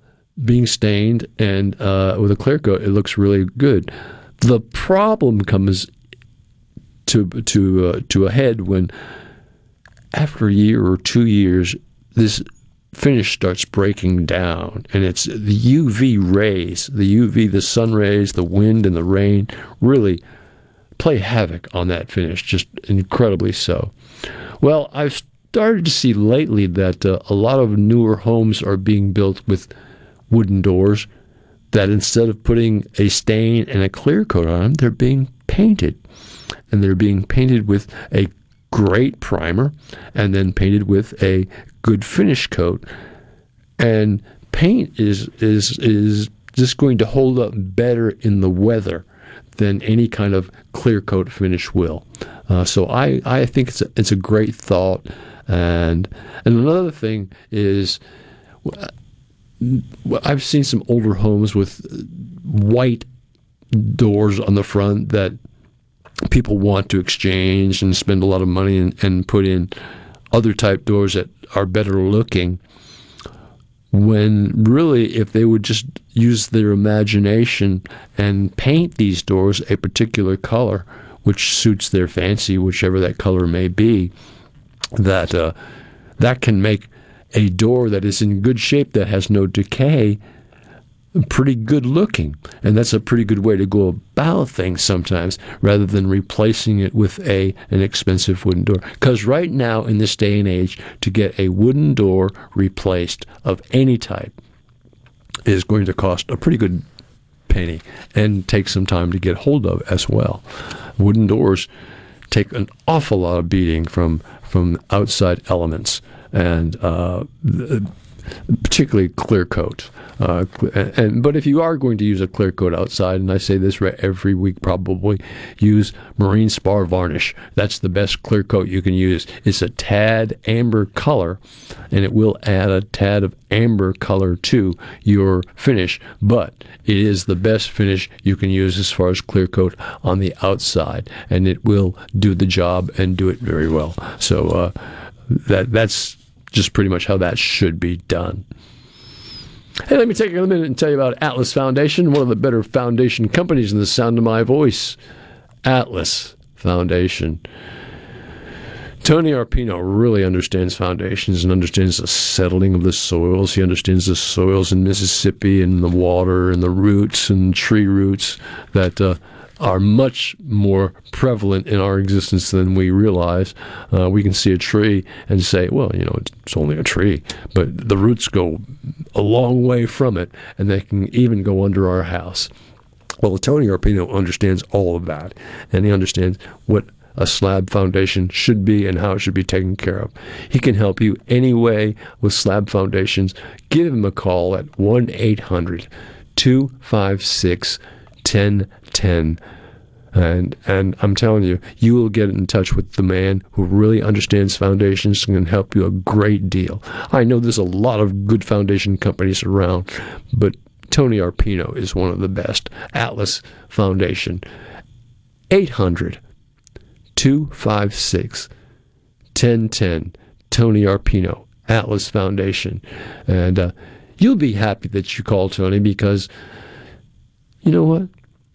Speaker 1: being stained and uh, with a clear coat, it looks really good. The problem comes to to uh, to a head when after a year or two years this finish starts breaking down and it's the UV rays the UV the sun rays the wind and the rain really play havoc on that finish just incredibly so. Well I've started to see lately that uh, a lot of newer homes are being built with wooden doors that instead of putting a stain and a clear coat on them they're being painted. And they're being painted with a great primer and then painted with a good finish coat. And paint is is is just going to hold up better in the weather than any kind of clear coat finish will. Uh, so I, I think it's a, it's a great thought. And and another thing is I've seen some older homes with white doors on the front that people want to exchange and spend a lot of money and, and put in other type doors that are better looking when really if they would just use their imagination and paint these doors a particular color which suits their fancy whichever that color may be that uh, that can make a door that is in good shape that has no decay pretty good looking. And that's a pretty good way to go about things sometimes rather than replacing it with a an expensive wooden door. Because right now in this day and age, to get a wooden door replaced of any type is going to cost a pretty good penny and take some time to get hold of as well. Wooden doors take an awful lot of beating from from outside elements and uh, particularly clear coat. Uh, and but if you are going to use a clear coat outside, and I say this every week probably, use marine spar varnish. That's the best clear coat you can use. It's a tad amber color, and it will add a tad of amber color to your finish. But it is the best finish you can use as far as clear coat on the outside, and it will do the job and do it very well. So uh, that that's just pretty much how that should be done. Hey, let me take a minute and tell you about Atlas Foundation, one of the better foundation companies in the sound of my voice. Atlas Foundation. Tony Arpino really understands foundations and understands the settling of the soils. He understands the soils in Mississippi and the water and the roots and tree roots that uh, are much more prevalent in our existence than we realize. Uh, we can see a tree and say, well, you know, it's only a tree, but the roots go a long way from it, and they can even go under our house. Well, Tony Arpino understands all of that, and he understands what a slab foundation should be and how it should be taken care of. He can help you anyway with slab foundations. Give him a call at 1 800 256 1010. And and I'm telling you, you will get in touch with the man who really understands foundations and can help you a great deal. I know there's a lot of good foundation companies around, but Tony Arpino is one of the best. Atlas Foundation. 800 256 1010. Tony Arpino, Atlas Foundation. And uh, you'll be happy that you called Tony because you know what?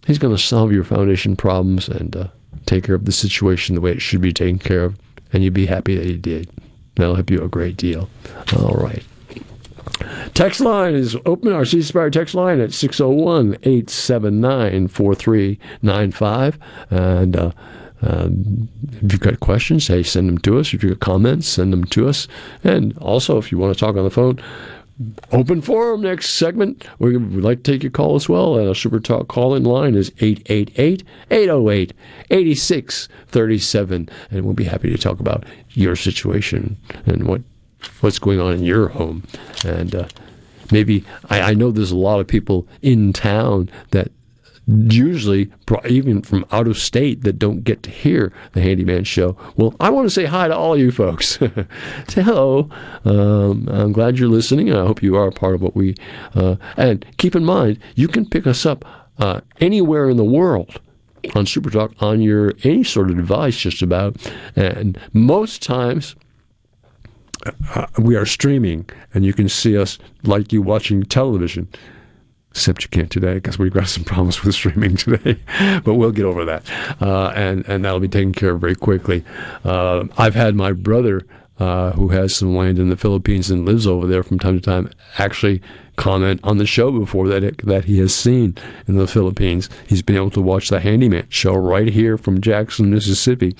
Speaker 1: He's going to solve your foundation problems and uh, take care of the situation the way it should be taken care of. And you'll be happy that he did. That'll help you a great deal. All right. Text line is open. Our C Spire text line at 601 879 4395. And uh, um, if you've got questions, hey, send them to us. If you've got comments, send them to us. And also, if you want to talk on the phone, open forum next segment. We would like to take your call as well. Uh, Super Talk call in line is 888 808 8637. And we'll be happy to talk about your situation and what what's going on in your home. And uh, maybe I, I know there's a lot of people in town that usually even from out of state that don't get to hear the handyman show. Well i want to say hi to all you folks. Say hello um, i'm glad you're listening i hope you are a part of what we uh, and keep in mind you can pick us up uh, anywhere in the world on supertalk on your any sort of device just about and most times uh, we are streaming and you can see us like you watching television Except you can't today because we've got some problems with streaming today, but we'll get over that, uh, and and that'll be taken care of very quickly. Uh, I've had my brother, uh, who has some land in the Philippines and lives over there from time to time, actually comment on the show before that it, that he has seen in the Philippines. He's been able to watch the Handyman show right here from Jackson, Mississippi,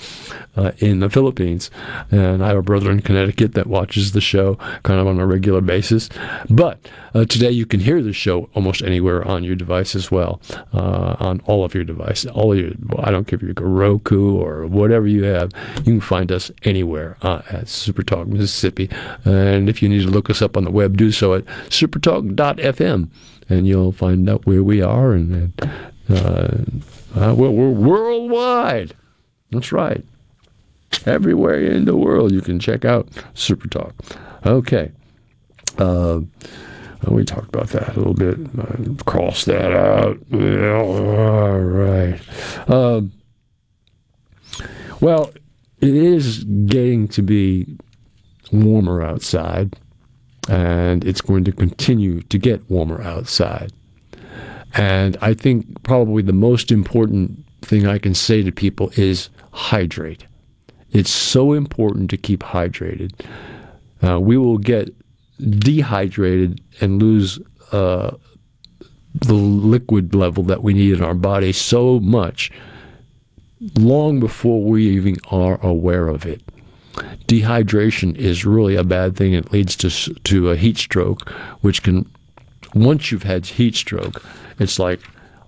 Speaker 1: uh, in the Philippines. And I have a brother in Connecticut that watches the show kind of on a regular basis. But uh, today you can hear the show almost anywhere on your device as well, uh, on all of your devices. All of your, I don't care if you're Roku or whatever you have, you can find us anywhere uh, at Super Talk Mississippi. And if you need to look us up on the web, do so at supertalk.fm, and you'll find out where we are. And, and uh, uh, we're, we're worldwide. That's right. Everywhere in the world, you can check out Super Talk. Okay. Uh, we talked about that a little bit. Uh, cross that out. all right. Um, well, it is getting to be warmer outside, and it's going to continue to get warmer outside. And I think probably the most important thing I can say to people is hydrate. It's so important to keep hydrated. Uh, we will get dehydrated and lose uh, the liquid level that we need in our body so much long before we even are aware of it. Dehydration is really a bad thing. It leads to to a heat stroke, which can once you've had heat stroke, it's like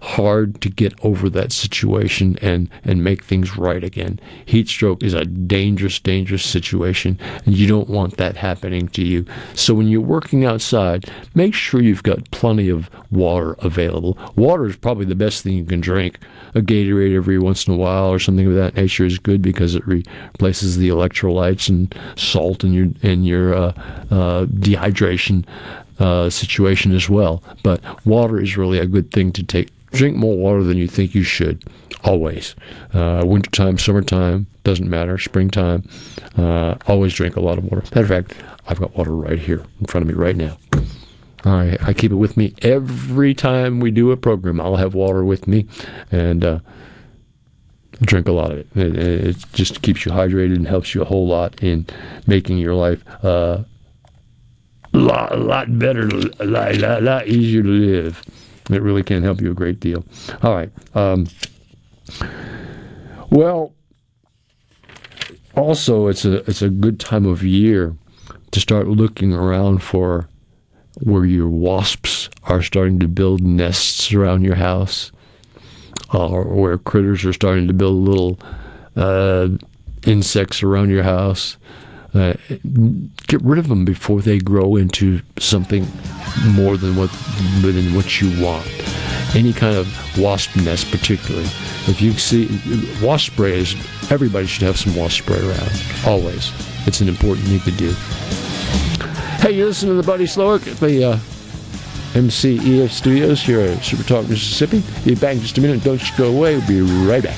Speaker 1: hard to get over that situation and and make things right again. Heat stroke is a dangerous dangerous situation and you don't want that happening to you. So when you're working outside, make sure you've got plenty of water available. Water is probably the best thing you can drink. A Gatorade every once in a while or something of that nature is good because it replaces the electrolytes and salt in your in your uh, uh, dehydration uh, situation as well. But water is really a good thing to take drink more water than you think you should. Always. Uh, wintertime, summertime, doesn't matter. Springtime, uh, always drink a lot of water. Matter of fact, I've got water right here in front of me right now. I, I keep it with me every time we do a program. I'll have water with me and uh, drink a lot of it. it. it. just keeps you hydrated and helps you a whole lot in making your life uh, a lot, a lot better, a lot, a lot easier to live. It really can help you a great deal. All right. Um, well, also it's a it's a good time of year to start looking around for where your wasps are starting to build nests around your house, or where critters are starting to build little uh, insects around your house. Uh, get rid of them before they grow into something more than what than what you want. Any kind of wasp nest, particularly. If you see wasp spray, is everybody should have some wasp spray around. Always, it's an important thing to do. Hey, you're listening to the Buddy Slowick at the uh, MCEF Studios here at Super Talk, Mississippi. Be back in just a minute. Don't go away. We'll be right back.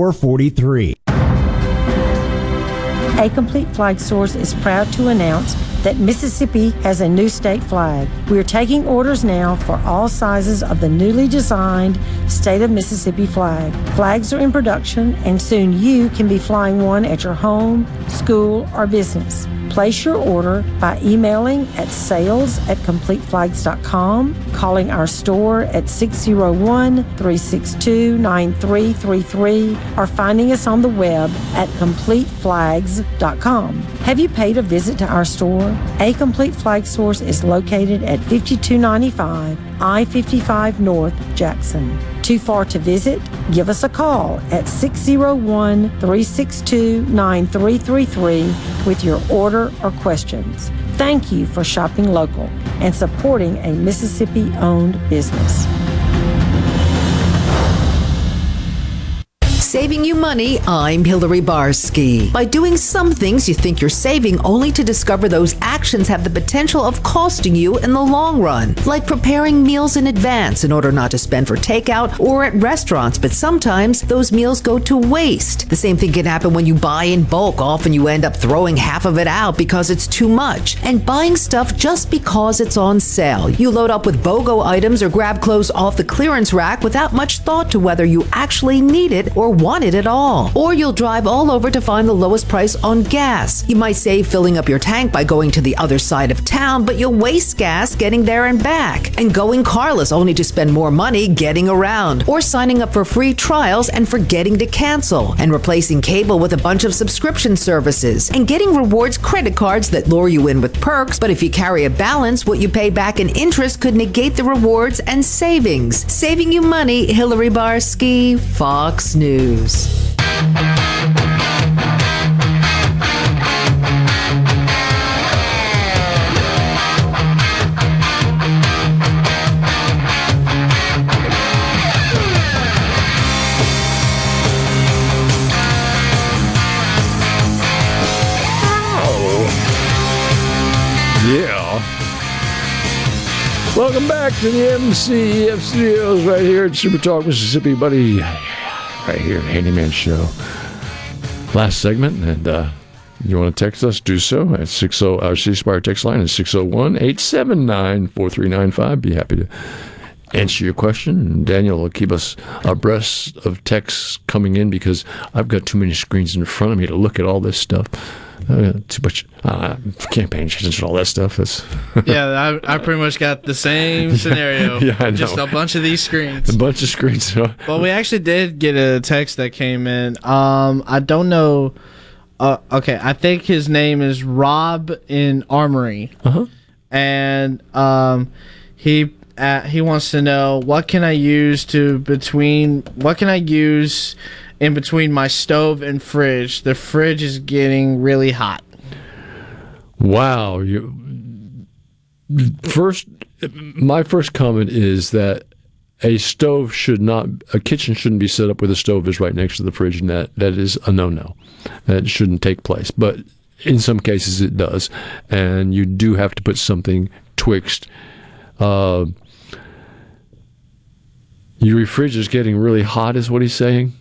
Speaker 38: 4443.
Speaker 41: A Complete Flag Source is proud to announce that Mississippi has a new state flag. We are taking orders now for all sizes of the newly designed State of Mississippi flag. Flags are in production, and soon you can be flying one at your home, school, or business. Place your order by emailing at sales at completeflags.com, calling our store at 601 362 9333, or finding us on the web at completeflags.com. Have you paid a visit to our store? A Complete Flag Source is located at 5295 I 55 North, Jackson. Too far to visit? Give us a call at 601 362 9333 with your order or questions. Thank you for shopping local and supporting a Mississippi owned business.
Speaker 42: Saving you money, I'm Hillary Barsky. By doing some things you think you're saving, only to discover those actions have the potential of costing you in the long run. Like preparing meals in advance in order not to spend for takeout or at restaurants, but sometimes those meals go to waste. The same thing can happen when you buy in bulk. Often you end up throwing half of it out because it's too much. And buying stuff just because it's on sale. You load up with BOGO items or grab clothes off the clearance rack without much thought to whether you actually need it or want it at all. Or you'll drive all over to find the lowest price on gas. You might save filling up your tank by going to the other side of town, but you'll waste gas getting there and back. And going carless only to spend more money getting around. Or signing up for free trials and forgetting to cancel. And replacing cable with a bunch of subscription services. And getting rewards credit cards that lure you in with perks, but if you carry a balance, what you pay back in interest could negate the rewards and savings. Saving you money, Hillary Barsky, Fox News. Oh.
Speaker 1: Yeah. Welcome back to the MCF Studios right here at Super Talk Mississippi, buddy. Right here, Handyman Show. Last segment, and uh, you want to text us, do so at 60, our C Spire text line is 601 879 4395. Be happy to answer your question. Daniel will keep us abreast of texts coming in because I've got too many screens in front of me to look at all this stuff. Uh, too much uh, pay attention to all that stuff. That's
Speaker 35: yeah, I, I pretty much got the same scenario.
Speaker 1: Yeah, know.
Speaker 35: Just a bunch of these screens.
Speaker 1: a bunch of screens.
Speaker 35: Well, we actually did get a text that came in. Um, I don't know. Uh, okay, I think his name is Rob in Amory,
Speaker 1: uh-huh.
Speaker 35: and um, he uh, he wants to know what can I use to between what can I use in between my stove and fridge. The fridge is getting really hot.
Speaker 1: Wow. You first my first comment is that a stove should not, a kitchen shouldn't be set up where the stove is right next to the fridge, and that, that is a no no. That shouldn't take place. But in some cases it does, and you do have to put something twixt. Uh, your fridge is getting really hot, is what he's saying?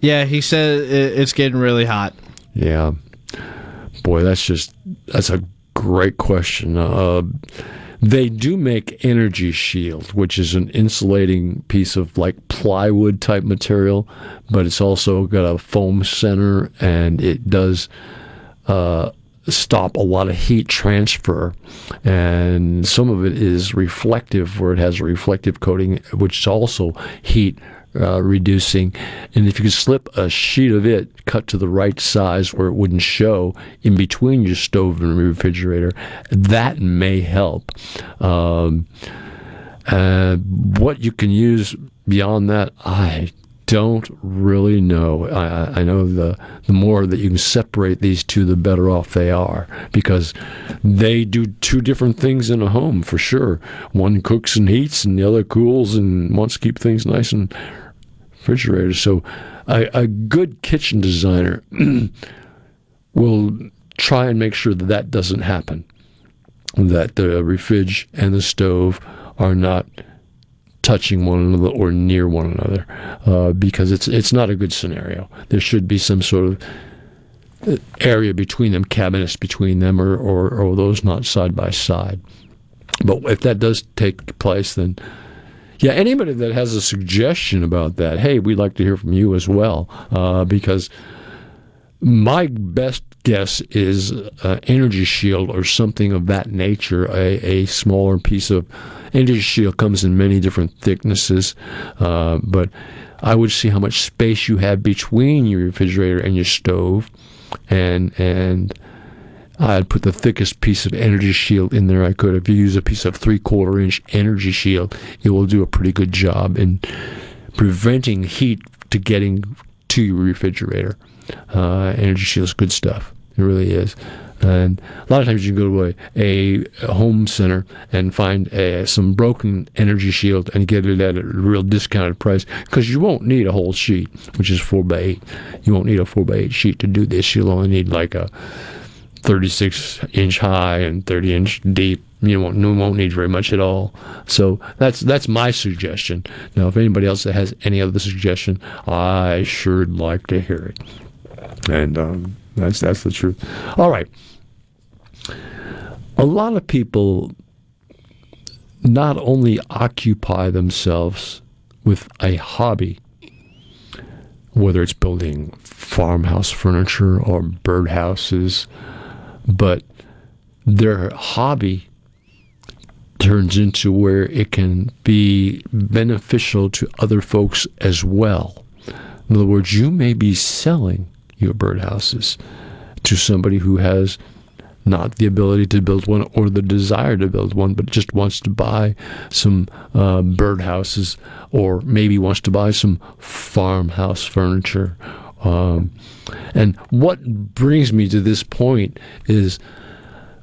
Speaker 35: Yeah, he said it's getting really hot.
Speaker 1: Yeah. Boy, that's just that's a great question. Uh, they do make Energy Shield, which is an insulating piece of like plywood type material, but it's also got a foam center and it does uh, stop a lot of heat transfer. And some of it is reflective, where it has a reflective coating, which is also heat uh, reducing. And if you could slip a sheet of it cut to the right size where it wouldn't show in between your stove and refrigerator, that may help. Um, uh, what you can use beyond that, I don't really know. I, I- know the the more that you can separate these two, the better off they are because they do two different things in a home for sure. One cooks and heats, and the other cools and wants to keep things nice and So, a, a good kitchen designer will try and make sure that that doesn't happen. That the refrige and the stove are not touching one another or near one another, uh, because it's it's not a good scenario. There should be some sort of uh, area between them, cabinets between them, or, or, or those not side by side. But if that does take place, then yeah, anybody that has a suggestion about that, hey, we'd like to hear from you as well, uh, because my best guess is uh, Energy Shield or something of that nature. A, a smaller piece of Energy Shield comes in many different thicknesses, uh, but I would see how much space you have between your refrigerator and your stove, and and I'd put the thickest piece of Energy Shield in there I could. If you use a piece of three quarter inch Energy Shield, it will do a pretty good job in preventing heat to getting to your refrigerator. Uh, Energy Shield's good stuff. It really is. And a lot of times you can go to a, a home center and find a, some broken Energy Shield and get it at a real discounted price because you won't need a whole sheet, which is 4 by 8 You won't need a 4 by 8 sheet to do this. You'll only need like a 36 inch high and 30 inch deep. You won't, you won't need very much at all. So that's that's my suggestion. Now, if anybody else has any other suggestion, I sure'd like to hear it. And um, that's that's the truth. All right. A lot of people not only occupy themselves with a hobby, whether it's building farmhouse furniture or birdhouses, but their hobby turns into where it can be beneficial to other folks as well. In other words, you may be selling your birdhouses to somebody who has not the ability to build one or the desire to build one, but just wants to buy some uh, birdhouses or maybe wants to buy some farmhouse furniture. Um, and what brings me to this point is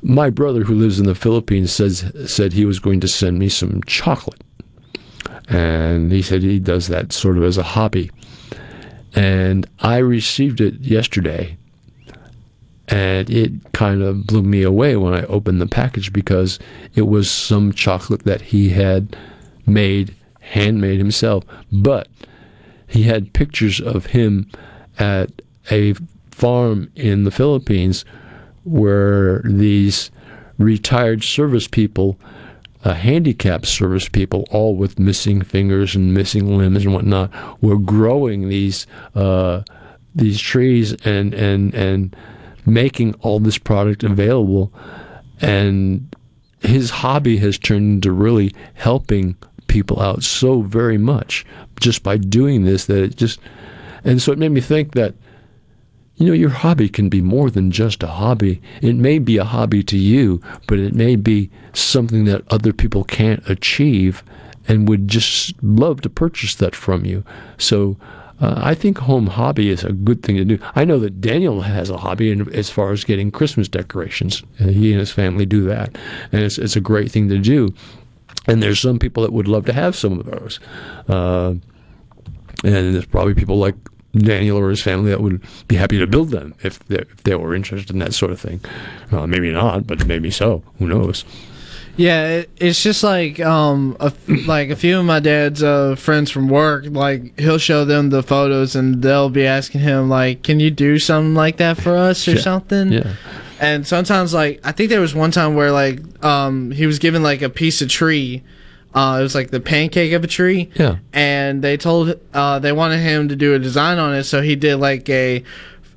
Speaker 1: my brother who lives in the Philippines says said he was going to send me some chocolate. And he said he does that sort of as a hobby. And I received it yesterday. And it kind of blew me away when I opened the package because it was some chocolate that he had made, handmade himself. But he had pictures of him at a farm in the Philippines where these retired service people, uh, handicapped service people, all with missing fingers and missing limbs and whatnot, were growing these uh, these trees and and and making all this product available. And his hobby has turned into really helping people out so very much just by doing this that it just and so it made me think that you know, your hobby can be more than just a hobby. It may be a hobby to you, but it may be something that other people can't achieve and would just love to purchase that from you. So uh, I think home hobby is a good thing to do. I know that Daniel has a hobby in, as far as getting Christmas decorations. Uh, he and his family do that, and it's, it's a great thing to do. and there's some people that would love to have some of those. Uh, and there's probably people like Daniel or his family that would be happy to build them if they, if they were interested in that sort of thing. Uh, maybe not, but maybe so. Who knows?
Speaker 3: Yeah, it, it's just like um, a, like a few of my dad's uh, friends from work. Like he'll show them the photos, and they'll be asking him like, "Can you do something like that for us or
Speaker 1: Yeah.
Speaker 3: something?"
Speaker 1: Yeah.
Speaker 3: And sometimes, like I think there was one time where like um, he was given like a piece of tree. Uh, it was like the pancake of a tree.
Speaker 1: Yeah.
Speaker 3: And they told uh, they wanted him to do a design on it, so he did like a.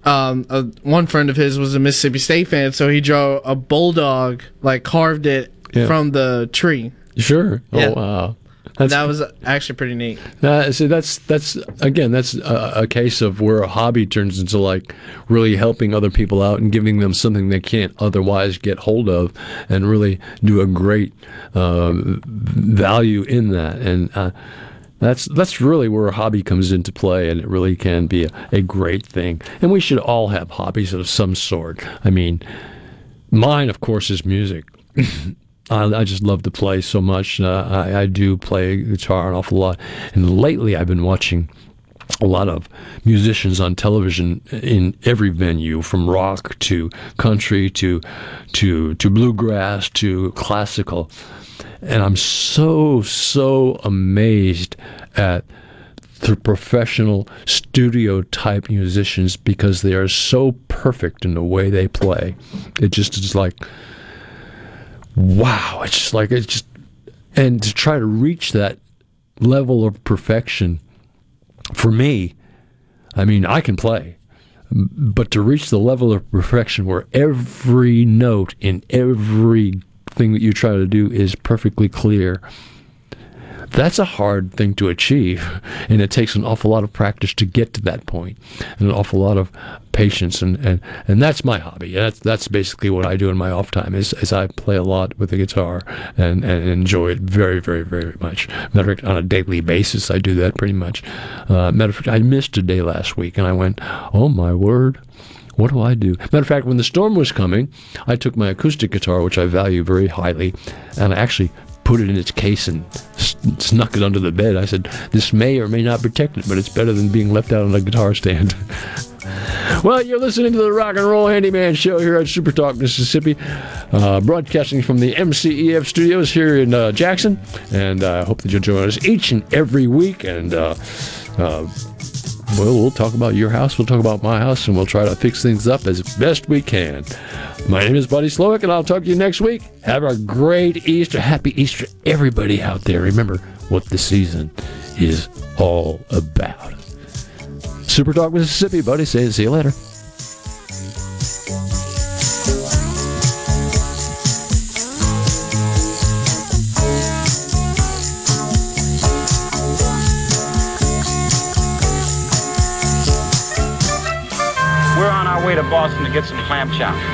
Speaker 3: Um, a, one friend of his was a Mississippi State fan, so he drew a bulldog, like carved it
Speaker 1: Yeah.
Speaker 3: from the tree.
Speaker 1: Sure.
Speaker 3: Yeah.
Speaker 1: Oh wow.
Speaker 3: That was actually pretty neat.
Speaker 1: Uh, so that's that's again that's a, a case of where a hobby turns into like really helping other people out and giving them something they can't otherwise get hold of, and really do a great uh, value in that. And uh, that's that's really where a hobby comes into play, and it really can be a, a great thing. And we should all have hobbies of some sort. I mean, mine, of course, is music. I, I just love to play so much. Uh, I, I do play guitar an awful lot, and lately I've been watching a lot of musicians on television in every venue, from rock to country to to to bluegrass to classical, and I'm so so amazed at the professional studio type musicians because they are so perfect in the way they play. It just is like wow, it's just like it's just and to try to reach that level of perfection for me, I mean, I can play, but to reach the level of perfection where every note in everything that you try to do is perfectly clear, that's a hard thing to achieve. And it takes an awful lot of practice to get to that point and an awful lot of patience. And, and, and that's my hobby. That's, that's basically what I do in my off time is, is I play a lot with the guitar and, and enjoy it very, very, very much. Matter of fact, on a daily basis, I do that pretty much. Uh, matter of fact, I missed a day last week and I went, oh my word. What do I do? Matter of fact, when the storm was coming, I took my acoustic guitar, which I value very highly, and I actually put it in its case and snuck it under the bed. I said, This may or may not protect it, but it's better than being left out on a guitar stand. well, you're listening to the Rock and Roll Handyman Show here at Super Talk, Mississippi, uh, broadcasting from the MCEF studios here in uh, Jackson. And I uh, hope that you'll join us each and every week. And, uh, uh, well, we'll talk about your house, we'll talk about my house, and we'll try to fix things up as best we can. My name is Buddy Slowick, and I'll talk to you next week. Have a great Easter. Happy Easter, everybody out there. Remember what the season is all about. Super Talk Mississippi, buddy. Say see you later.
Speaker 32: Way to Boston to get some clam chowder.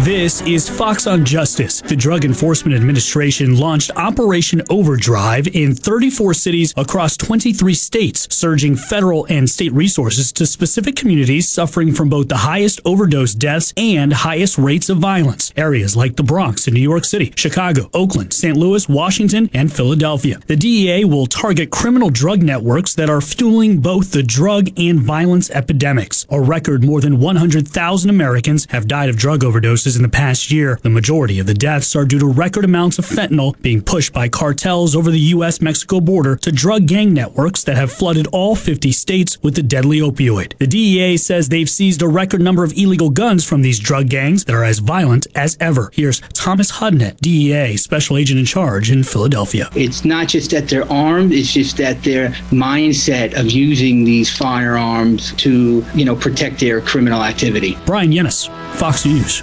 Speaker 43: This is Fox on Justice. The Drug Enforcement Administration launched Operation Overdrive in 34 cities across 23 states, surging federal and state resources to specific communities suffering from both the highest overdose deaths and highest rates of violence. Areas like the Bronx in New York City, Chicago, Oakland, St. Louis, Washington, and Philadelphia. The DEA will target criminal drug networks that are fueling both the drug and violence epidemics. A record more than 100,000 Americans have died of drug overdose in the past year. The majority of the deaths are due to record amounts of fentanyl being pushed by cartels over the U.S. Mexico border to drug gang networks that have flooded all 50 states with the deadly opioid. The DEA says they've seized a record number of illegal guns from these drug gangs that are as violent as ever. Here's Thomas Hodnett, DEA Special Agent in Charge in Philadelphia.
Speaker 44: It's not just that they're armed, it's just that their mindset of using these firearms to, you know, protect their criminal activity.
Speaker 43: Brian Yennis, Fox News.